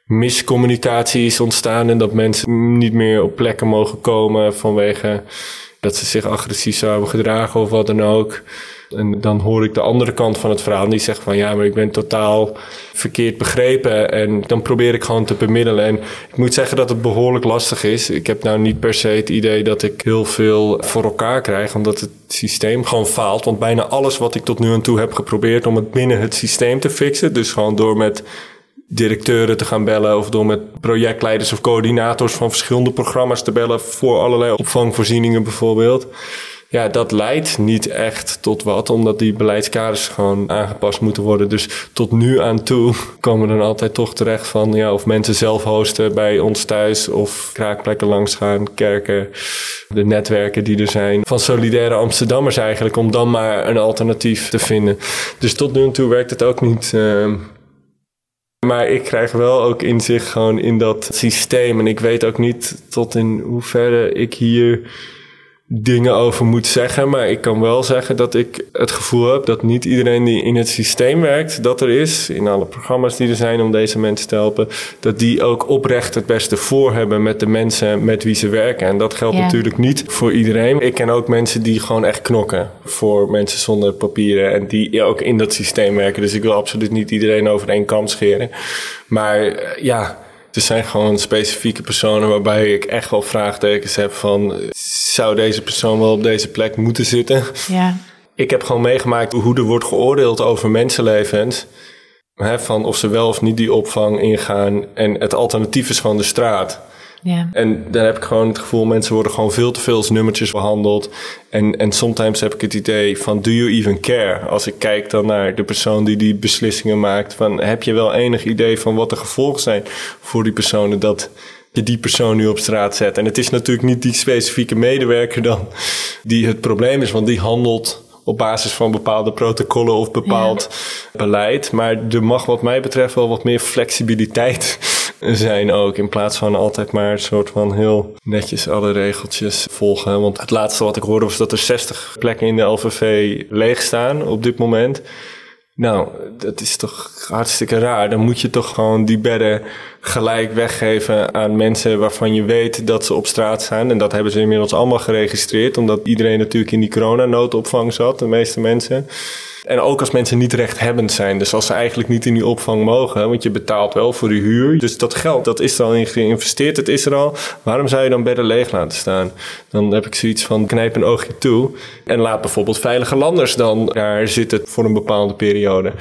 miscommunicatie is ontstaan en dat mensen niet meer op plekken mogen komen vanwege dat ze zich agressief zouden gedragen of wat dan ook. En dan hoor ik de andere kant van het verhaal. Die zegt van ja, maar ik ben totaal verkeerd begrepen. En dan probeer ik gewoon te bemiddelen. En ik moet zeggen dat het behoorlijk lastig is. Ik heb nou niet per se het idee dat ik heel veel voor elkaar krijg. Omdat het systeem gewoon faalt. Want bijna alles wat ik tot nu aan toe heb geprobeerd om het binnen het systeem te fixen. Dus gewoon door met directeuren te gaan bellen of door met projectleiders of coördinators van verschillende programma's te bellen voor allerlei opvangvoorzieningen bijvoorbeeld. Ja, dat leidt niet echt tot wat, omdat die beleidskaders gewoon aangepast moeten worden. Dus tot nu aan toe komen we dan altijd toch terecht van, ja, of mensen zelf hosten bij ons thuis of kraakplekken langs gaan, kerken, de netwerken die er zijn. Van solidaire Amsterdammers eigenlijk, om dan maar een alternatief te vinden. Dus tot nu aan toe werkt het ook niet. Uh, maar ik krijg wel ook inzicht gewoon in dat systeem. En ik weet ook niet tot in hoeverre ik hier dingen over moet zeggen. Maar ik kan wel zeggen dat ik het gevoel heb dat niet iedereen die in het systeem werkt, dat er is, in alle programma's die er zijn om deze mensen te helpen, dat die ook oprecht het beste voor hebben met de mensen met wie ze werken. En dat geldt natuurlijk niet voor iedereen. Ik ken ook mensen die gewoon echt knokken voor mensen zonder papieren en die ook in dat systeem werken. Dus ik wil absoluut niet iedereen over één kam scheren. Maar eh, ja, er zijn gewoon specifieke personen waarbij ik echt wel vraagtekens heb van... zou deze persoon wel op deze plek moeten zitten? Ja. Ik heb gewoon meegemaakt hoe er wordt geoordeeld over mensenlevens. Hè, van of ze wel of niet die opvang ingaan. En het alternatief is gewoon de straat. Ja. En dan heb ik gewoon het gevoel, mensen worden gewoon veel te veel als nummertjes behandeld. En, en soms heb ik het idee van, do you even care? Als ik kijk dan naar de persoon die die beslissingen maakt. Van, heb je wel enig idee van wat de gevolgen zijn voor die personen dat je die persoon nu op straat zet? En het is natuurlijk niet die specifieke medewerker dan die het probleem is, want die handelt op basis van bepaalde protocollen of bepaald beleid. Maar er mag wat mij betreft wel wat meer flexibiliteit zijn ook. In plaats van altijd maar een soort van heel netjes alle regeltjes volgen. Want het laatste wat ik hoorde was dat er 60 plekken in de LVV leeg staan op dit moment. Nou, dat is toch hartstikke raar. Dan moet je toch gewoon die bedden gelijk weggeven aan mensen waarvan je weet dat ze op straat zijn. En dat hebben ze inmiddels allemaal geregistreerd, omdat iedereen natuurlijk in die coronanoodopvang zat, de meeste mensen. En ook als mensen niet rechthebbend zijn. Dus als ze eigenlijk niet in die opvang mogen, want je betaalt wel voor die huur. Dus dat geld, dat is er al in geïnvesteerd, het is er al. Waarom zou je dan bedden leeg laten staan? Dan heb ik zoiets van knijp een oogje toe. En laat bijvoorbeeld veilige landers dan daar zitten voor een bepaalde periode.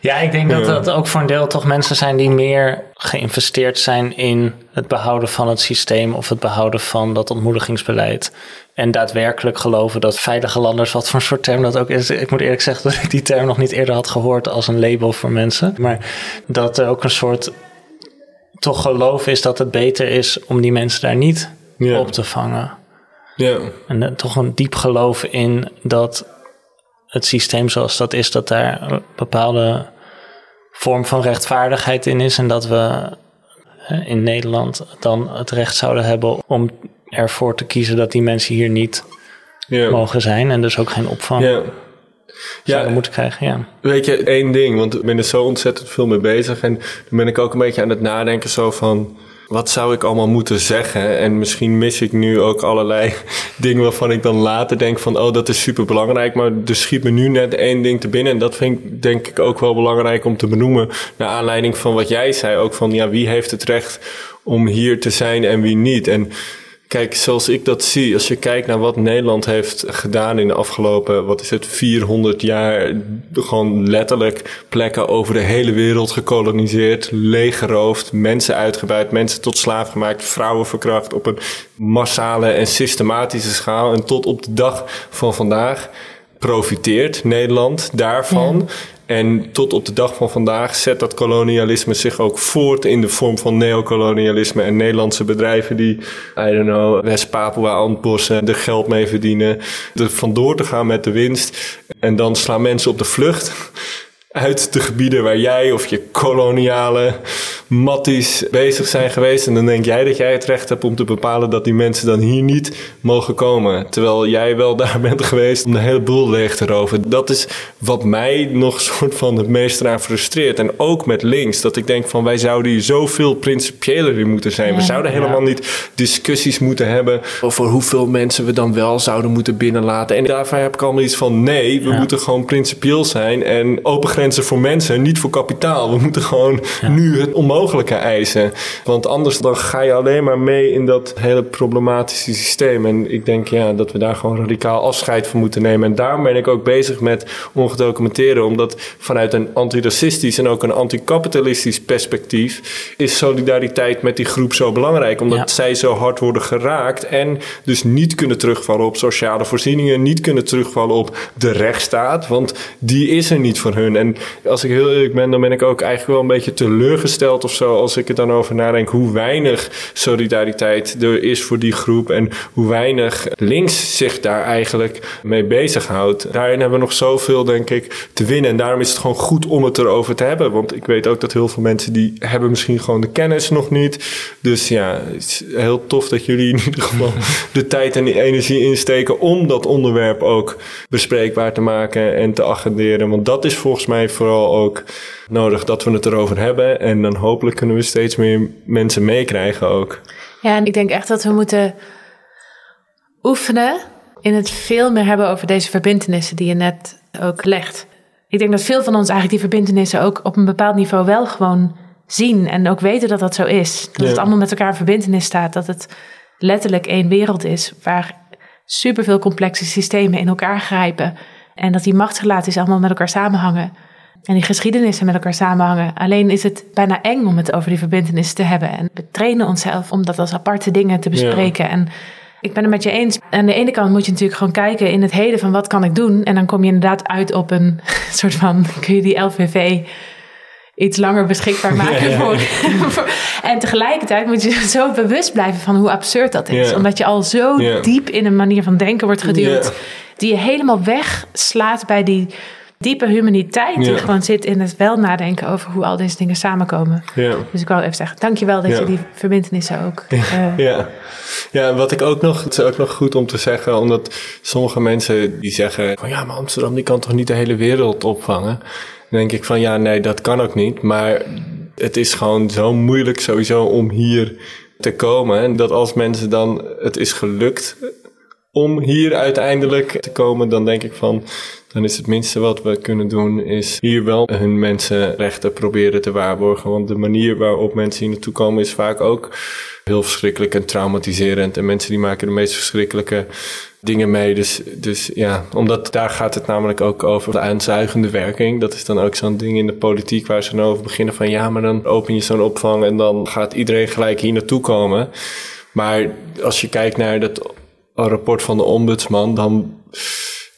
Ja, ik denk dat dat ook voor een deel toch mensen zijn die meer geïnvesteerd zijn in het behouden van het systeem of het behouden van dat ontmoedigingsbeleid. En daadwerkelijk geloven dat veilige landers, wat voor een soort term dat ook is. Ik moet eerlijk zeggen dat ik die term nog niet eerder had gehoord als een label voor mensen. Maar dat er ook een soort toch geloof is dat het beter is om die mensen daar niet op te vangen. Ja. En eh, toch een diep geloof in dat het systeem zoals dat is, dat daar een bepaalde vorm van rechtvaardigheid in is. En dat we eh, in Nederland dan het recht zouden hebben om ervoor te kiezen dat die mensen hier niet mogen zijn. En dus ook geen opvang Ja. zouden Ja, moeten krijgen. Ja. Weet je, één ding, want ik ben er zo ontzettend veel mee bezig. En dan ben ik ook een beetje aan het nadenken zo van... Wat zou ik allemaal moeten zeggen? En misschien mis ik nu ook allerlei dingen waarvan ik dan later denk van... oh, dat is super belangrijk. Maar er schiet me nu net één ding te binnen. En dat vind ik denk ik ook wel belangrijk om te benoemen. Naar aanleiding van wat jij zei. Ook van, ja, wie heeft het recht om hier te zijn en wie niet? En Kijk, zoals ik dat zie, als je kijkt naar wat Nederland heeft gedaan in de afgelopen, wat is het, 400 jaar, gewoon letterlijk plekken over de hele wereld gekoloniseerd, leeggeroofd, mensen uitgebuit, mensen tot slaaf gemaakt, vrouwen verkracht op een massale en systematische schaal. En tot op de dag van vandaag profiteert Nederland daarvan. En tot op de dag van vandaag zet dat kolonialisme zich ook voort in de vorm van neocolonialisme en Nederlandse bedrijven die, I don't know, West-Papua ontbossen, er geld mee verdienen, er vandoor te gaan met de winst. En dan slaan mensen op de vlucht uit de gebieden waar jij of je koloniale matties bezig zijn geweest. En dan denk jij dat jij het recht hebt om te bepalen dat die mensen dan hier niet mogen komen. Terwijl jij wel daar bent geweest om de hele boel leeg te roven. Dat is wat mij nog soort van het meest eraan frustreert. En ook met links. Dat ik denk van wij zouden hier zoveel principiëler in moeten zijn. We Ja. zouden helemaal niet discussies moeten hebben over hoeveel mensen we dan wel zouden moeten binnenlaten. En daarvan heb ik allemaal iets van nee, we Ja. moeten gewoon principieel zijn en open grenzen voor mensen, niet voor kapitaal. We moeten gewoon nu het onmogelijke eisen. Want anders dan ga je alleen maar mee in dat hele problematische systeem. En ik denk ja, dat we daar gewoon radicaal afscheid van moeten nemen. En daarom ben ik ook bezig met ongedocumenteerd, omdat vanuit een antiracistisch en ook een anticapitalistisch perspectief is solidariteit met die groep zo belangrijk. Omdat Ja. zij zo hard worden geraakt en dus niet kunnen terugvallen op sociale voorzieningen, niet kunnen terugvallen op de rechtsstaat, want die is er niet voor hun. En als ik heel eerlijk ben, dan ben ik ook eigenlijk wel een beetje teleurgesteld of zo als ik er dan over nadenk hoe weinig solidariteit er is voor die groep en hoe weinig links zich daar eigenlijk mee bezighoudt. Daarin hebben we nog zoveel, denk ik, te winnen. En daarom is het gewoon goed om het erover te hebben. Want ik weet ook dat heel veel mensen die hebben misschien gewoon de kennis nog niet. Dus ja, het is heel tof dat jullie in ieder geval de tijd en die energie insteken om dat onderwerp ook bespreekbaar te maken en te agenderen. Want dat is volgens mij vooral ook nodig dat we het erover hebben. En dan hopelijk kunnen we steeds meer mensen meekrijgen ook. Ja, en ik denk echt dat we moeten oefenen in het veel meer hebben over deze verbindenissen die je net ook legt. Ik denk dat veel van ons eigenlijk die verbindenissen ook op een bepaald niveau wel gewoon zien en ook weten dat dat zo is. Dat Ja. het allemaal met elkaar in verbindenis staat. Dat het letterlijk één wereld is waar superveel complexe systemen in elkaar grijpen. En dat die machtsrelaties allemaal met elkaar samenhangen. En die geschiedenissen met elkaar samenhangen. Alleen is het bijna eng om het over die verbindenissen te hebben. En we trainen onszelf om dat als aparte dingen te bespreken. En ik ben het met je eens. Aan de ene kant moet je natuurlijk gewoon kijken in het heden van wat kan ik doen. En dan kom je inderdaad uit op een soort van, kun je die LVV iets langer beschikbaar maken. Voor, en tegelijkertijd moet je zo bewust blijven van hoe absurd dat is. Omdat je al zo diep in een manier van denken wordt geduwd. Die je helemaal wegslaat bij die diepe humaniteit die gewoon zit in het wel nadenken over hoe al deze dingen samenkomen. Ja. Dus ik wou even zeggen, dankjewel dat je die verbindenissen ook... Uh, ja. ja, wat ik ook nog, het is ook nog goed om te zeggen, omdat sommige mensen die zeggen van ja, maar Amsterdam die kan toch niet de hele wereld opvangen? Dan denk ik van ja, nee, dat kan ook niet. Maar het is gewoon zo moeilijk sowieso om hier te komen. En dat als mensen dan het is gelukt om hier uiteindelijk te komen, dan denk ik van dan is het minste wat we kunnen doen, is hier wel hun mensenrechten proberen te waarborgen. Want de manier waarop mensen hier naartoe komen is vaak ook heel verschrikkelijk en traumatiserend. En mensen die maken de meest verschrikkelijke dingen mee. Dus, dus ja, omdat daar gaat het namelijk ook over de aanzuigende werking. Dat is dan ook zo'n ding in de politiek waar ze dan over beginnen van ja, maar dan open je zo'n opvang en dan gaat iedereen gelijk hier naartoe komen. Maar als je kijkt naar dat rapport van de ombudsman, dan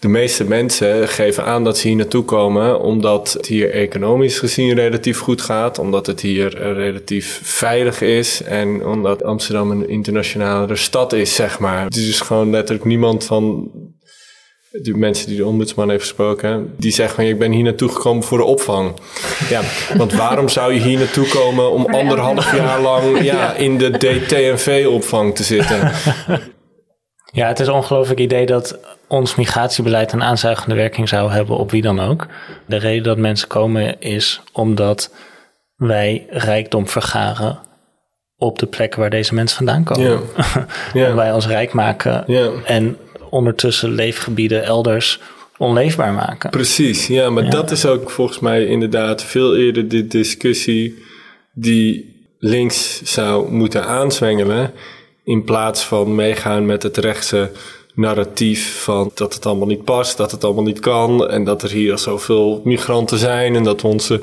de meeste mensen geven aan dat ze hier naartoe komen omdat het hier economisch gezien relatief goed gaat, omdat het hier relatief veilig is en omdat Amsterdam een internationale stad is, zeg maar. Het is dus gewoon letterlijk niemand van de mensen die de ombudsman heeft gesproken, die zeggen van ik ben hier naartoe gekomen voor de opvang. Ja, want waarom zou je hier naartoe komen om anderhalf jaar lang ja, in de DTNV-opvang te zitten? Ja, het is een ongelooflijk idee dat ons migratiebeleid een aanzuigende werking zou hebben op wie dan ook. De reden dat mensen komen is omdat wij rijkdom vergaren op de plekken waar deze mensen vandaan komen. Ja. wij ons rijk maken en ondertussen leefgebieden elders onleefbaar maken. Precies, ja, maar dat is ook volgens mij inderdaad veel eerder de discussie die links zou moeten aanzwengelen in plaats van meegaan met het rechtse narratief van dat het allemaal niet past, dat het allemaal niet kan en dat er hier zoveel migranten zijn en dat onze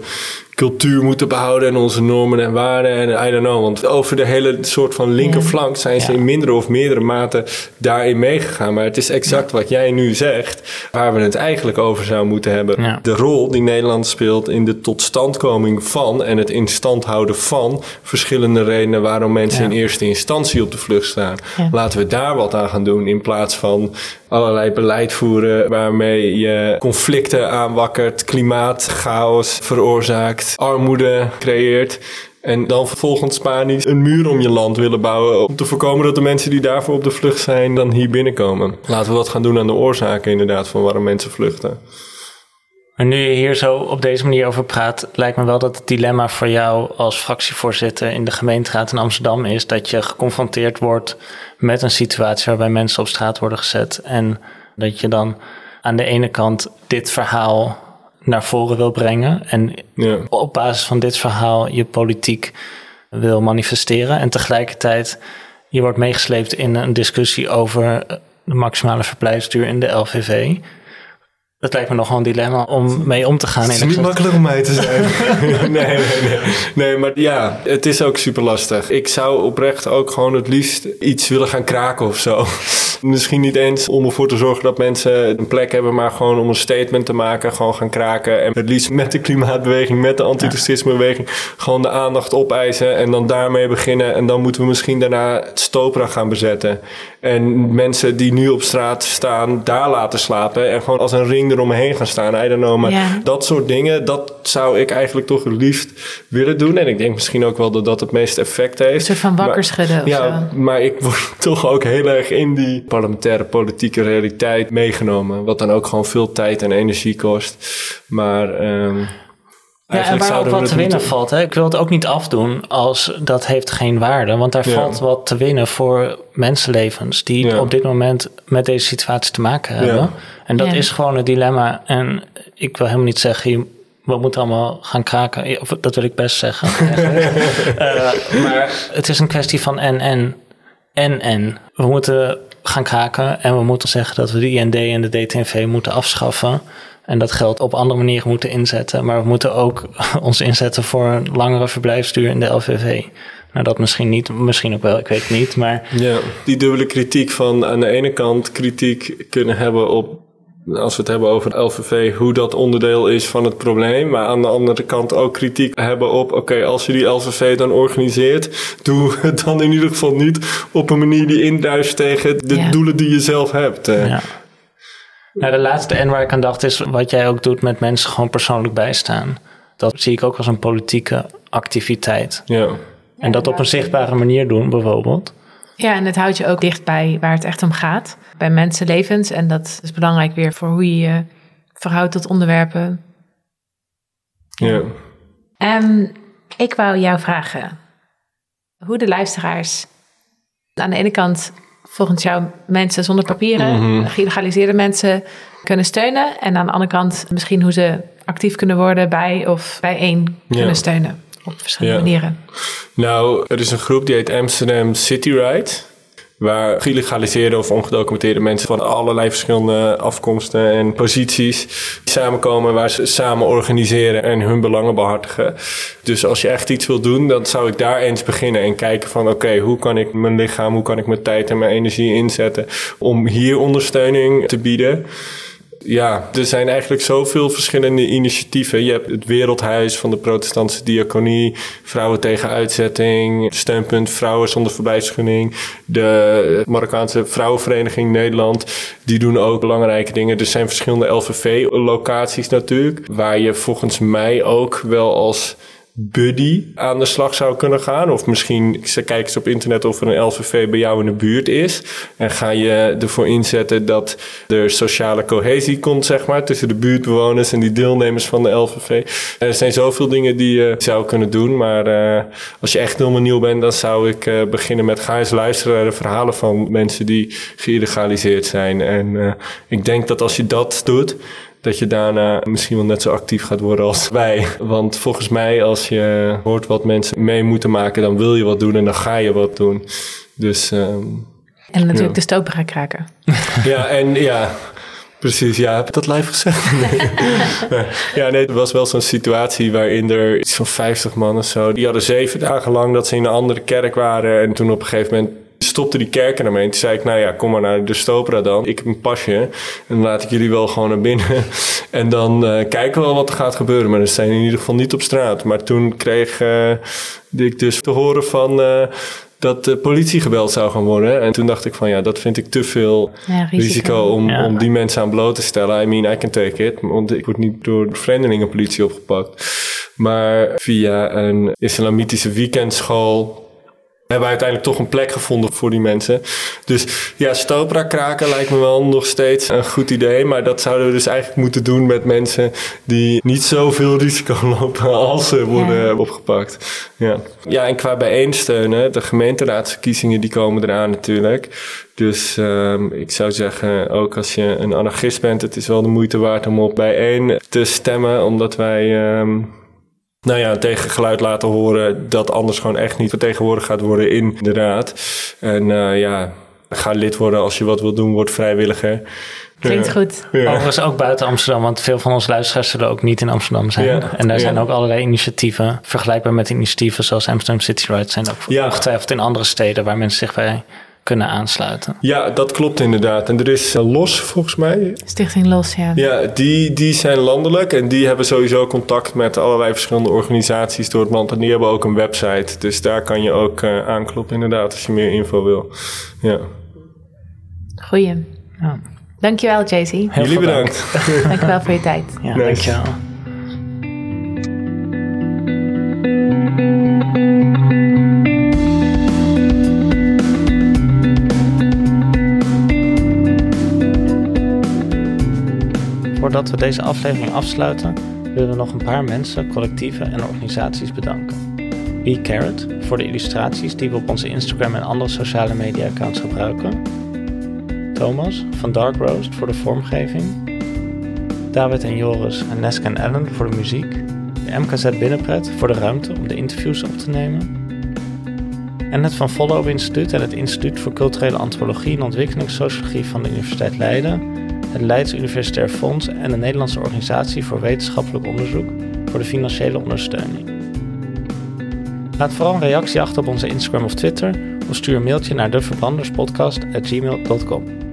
cultuur moeten behouden en onze normen en waarden en I don't know. Want over de hele soort van linkerflank zijn ze in mindere of meerdere mate daarin meegegaan. Maar het is exact wat jij nu zegt, waar we het eigenlijk over zouden moeten hebben. De rol die Nederland speelt in de totstandkoming van en het in stand houden van verschillende redenen waarom mensen in eerste instantie op de vlucht staan. Laten we daar wat aan gaan doen in plaats van allerlei beleid voeren waarmee je conflicten aanwakkert, klimaatchaos veroorzaakt, armoede creëert. En dan vervolgens Spanisch een muur om je land willen bouwen. Om te voorkomen dat de mensen die daarvoor op de vlucht zijn dan hier binnenkomen. Laten we wat gaan doen aan de oorzaken inderdaad van waarom mensen vluchten. Maar nu je hier zo op deze manier over praat, lijkt me wel dat het dilemma voor jou als fractievoorzitter in de gemeenteraad in Amsterdam is dat je geconfronteerd wordt met een situatie waarbij mensen op straat worden gezet. En dat je dan aan de ene kant dit verhaal naar voren wil brengen. En ja. op basis van dit verhaal je politiek wil manifesteren. En tegelijkertijd je wordt meegesleept in een discussie over de maximale verblijfsduur in de LVV. Dat lijkt me nogal een dilemma om mee om te gaan. Het is niet makkelijk om mij te zijn. nee, nee, nee. Nee, maar ja, het is ook super lastig. Ik zou oprecht ook gewoon het liefst iets willen gaan kraken of zo. Misschien niet eens om ervoor te zorgen dat mensen een plek hebben, maar gewoon om een statement te maken, gewoon gaan kraken. En het liefst met de klimaatbeweging, met de antiracismebeweging, gewoon de aandacht opeisen en dan daarmee beginnen. En dan moeten we misschien daarna het Stopra gaan bezetten. En mensen die nu op straat staan, daar laten slapen en gewoon als een ring eromheen gaan staan. I don't know, maar dat soort dingen, dat zou ik eigenlijk toch het liefst willen doen. En ik denk misschien ook wel dat dat het meest effect heeft. Een soort van wakker schudden Ja, maar ik word toch ook heel erg in die parlementaire politieke realiteit meegenomen. Wat dan ook gewoon veel tijd en energie kost. Maar... Um, ja, en waar ook wat te winnen valt. Hè? Ik wil het ook niet afdoen als dat heeft geen waarde. Want daar valt wat te winnen voor mensenlevens die op dit moment met deze situatie te maken hebben. Ja. En dat is gewoon een dilemma. En ik wil helemaal niet zeggen, we moeten allemaal gaan kraken. Dat wil ik best zeggen. uh, maar het is een kwestie van en en. En en. We moeten gaan kraken en we moeten zeggen dat we de IND en de DTNV moeten afschaffen. En dat geld op andere manieren moeten inzetten. Maar we moeten ook ons inzetten voor een langere verblijfsduur in de LVV. Nou, dat misschien niet, misschien ook wel, ik weet het niet. Maar... Ja, die dubbele kritiek van aan de ene kant kritiek kunnen hebben op als we het hebben over LVV, hoe dat onderdeel is van het probleem. Maar aan de andere kant ook kritiek hebben op, oké, als je die LVV dan organiseert, doe het dan in ieder geval niet op een manier die induist tegen de Ja. doelen die je zelf hebt. Ja. Nou, de laatste en waar ik aan dacht is wat jij ook doet met mensen gewoon persoonlijk bijstaan. Dat zie ik ook als een politieke activiteit. ja. En dat op een zichtbare manier doen, bijvoorbeeld. Ja, en het houdt je ook dichtbij waar het echt om gaat. Bij mensenlevens. En dat is belangrijk weer voor hoe je je verhoudt tot onderwerpen. ja. Ehm, ik wou jou vragen hoe de luisteraars aan de ene kant volgens jou mensen zonder papieren, geïlegaliseerde mensen kunnen steunen. En aan de andere kant misschien hoe ze actief kunnen worden bij of bijeen kunnen Ja. steunen. Op verschillende Ja. manieren. Nou, er is een groep die heet Amsterdam City Ride. Waar geïlegaliseerde of ongedocumenteerde mensen van allerlei verschillende afkomsten en posities samenkomen. Waar ze samen organiseren en hun belangen behartigen. Dus als je echt iets wil doen, dan zou ik daar eens beginnen. En kijken van oké, hoe kan ik mijn lichaam, hoe kan ik mijn tijd en mijn energie inzetten. Om hier ondersteuning te bieden. Ja, er zijn eigenlijk zoveel verschillende initiatieven. Je hebt het Wereldhuis van de Protestantse Diaconie, Vrouwen tegen Uitzetting, Steunpunt Vrouwen zonder verblijfsvergunning, de Marokkaanse Vrouwenvereniging Nederland. Die doen ook belangrijke dingen. Er zijn verschillende LVV-locaties natuurlijk, waar je volgens mij ook wel als buddy aan de slag zou kunnen gaan. Of misschien kijk eens op internet of er een LVV bij jou in de buurt is. En ga je ervoor inzetten dat er sociale cohesie komt, zeg maar, tussen de buurtbewoners en die deelnemers van de LVV. Er zijn zoveel dingen die je zou kunnen doen. Maar eh, als je echt helemaal nieuw bent, dan zou ik eh, beginnen met ga eens luisteren naar de verhalen van mensen die geïlegaliseerd zijn. En eh, ik denk dat als je dat doet, dat je daarna misschien wel net zo actief gaat worden als wij. Want volgens mij, als je hoort wat mensen mee moeten maken, dan wil je wat doen en dan ga je wat doen. Dus ehm, En natuurlijk Ja. de stopen gaan kraken. ja, en ja. Precies, ja, heb ik dat live gezegd? Nee. ja, nee, het was wel zo'n situatie waarin er iets van 50 man of zo, die hadden zeven dagen lang dat ze in een andere kerk waren. En toen op een gegeven moment stopte die kerk er ermee. En toen zei ik, nou ja, kom maar naar de Stopera dan. Ik heb een pasje en dan laat ik jullie wel gewoon naar binnen. en dan eh, kijken we wel wat er gaat gebeuren. Maar ze zijn in ieder geval niet op straat. Maar toen kreeg eh, ik dus te horen van... eh, dat de politie gebeld zou gaan worden. En toen dacht ik van ja, dat vind ik te veel Ja, risico. risico, om, Ja. om die mensen aan bloot te stellen. I mean, I can take it. Want ik word niet door de vreemdelingenpolitie opgepakt. Maar via een islamitische weekendschool hebben we uiteindelijk toch een plek gevonden voor die mensen. Dus ja, Stopra kraken lijkt me wel nog steeds een goed idee. Maar dat zouden we dus eigenlijk moeten doen met mensen die niet zoveel risico lopen als ze worden Ja. opgepakt. Ja. ja, en qua bijeensteunen, de gemeenteraadsverkiezingen die komen eraan natuurlijk. Dus ehm, ik zou zeggen, ook als je een anarchist bent, het is wel de moeite waard om op bijeen te stemmen. Omdat wij ehm, nou ja, een tegengeluid laten horen dat anders gewoon echt niet vertegenwoordigd gaat worden in de raad. En eh, ja, ga lid worden als je wat wil doen, word vrijwilliger. Klinkt goed. Ja. Overigens ook buiten Amsterdam, want veel van onze luisteraars zullen ook niet in Amsterdam zijn. Ja. En daar Ja. zijn ook allerlei initiatieven, vergelijkbaar met initiatieven zoals Amsterdam City Ride, zijn ook Ja. ongetwijfeld in andere steden waar mensen zich bij kunnen aansluiten. Ja, dat klopt inderdaad. En er is eh, Los, volgens mij. Stichting Los, ja. Ja, die, die zijn landelijk en die hebben sowieso contact met allerlei verschillende organisaties door het land. En die hebben ook een website. Dus daar kan je ook eh, aankloppen inderdaad als je meer info wil. Ja. Goeie. Ja. Dankjewel, JC. Heel Jullie veel dank. bedankt. Dankjewel voor je tijd. Ja, Nice. dankjewel. Voordat we deze aflevering afsluiten, willen we nog een paar mensen, collectieven en organisaties bedanken. Be Carrot voor de illustraties die we op onze Instagram en andere sociale media accounts gebruiken. Thomas van Dark Roast voor de vormgeving. David en Joris en Neska en Ellen voor de muziek. De MKZ Binnenpret voor de ruimte om de interviews op te nemen. En het Van Follow Instituut en het Instituut voor Culturele Antropologie en Ontwikkelingssociologie van de Universiteit Leiden. Het Leids Universitair Fonds en de Nederlandse Organisatie voor Wetenschappelijk Onderzoek voor de financiële ondersteuning. Laat vooral een reactie achter op onze Instagram of Twitter of stuur een mailtje naar deverbranderspodcast.gmail.com.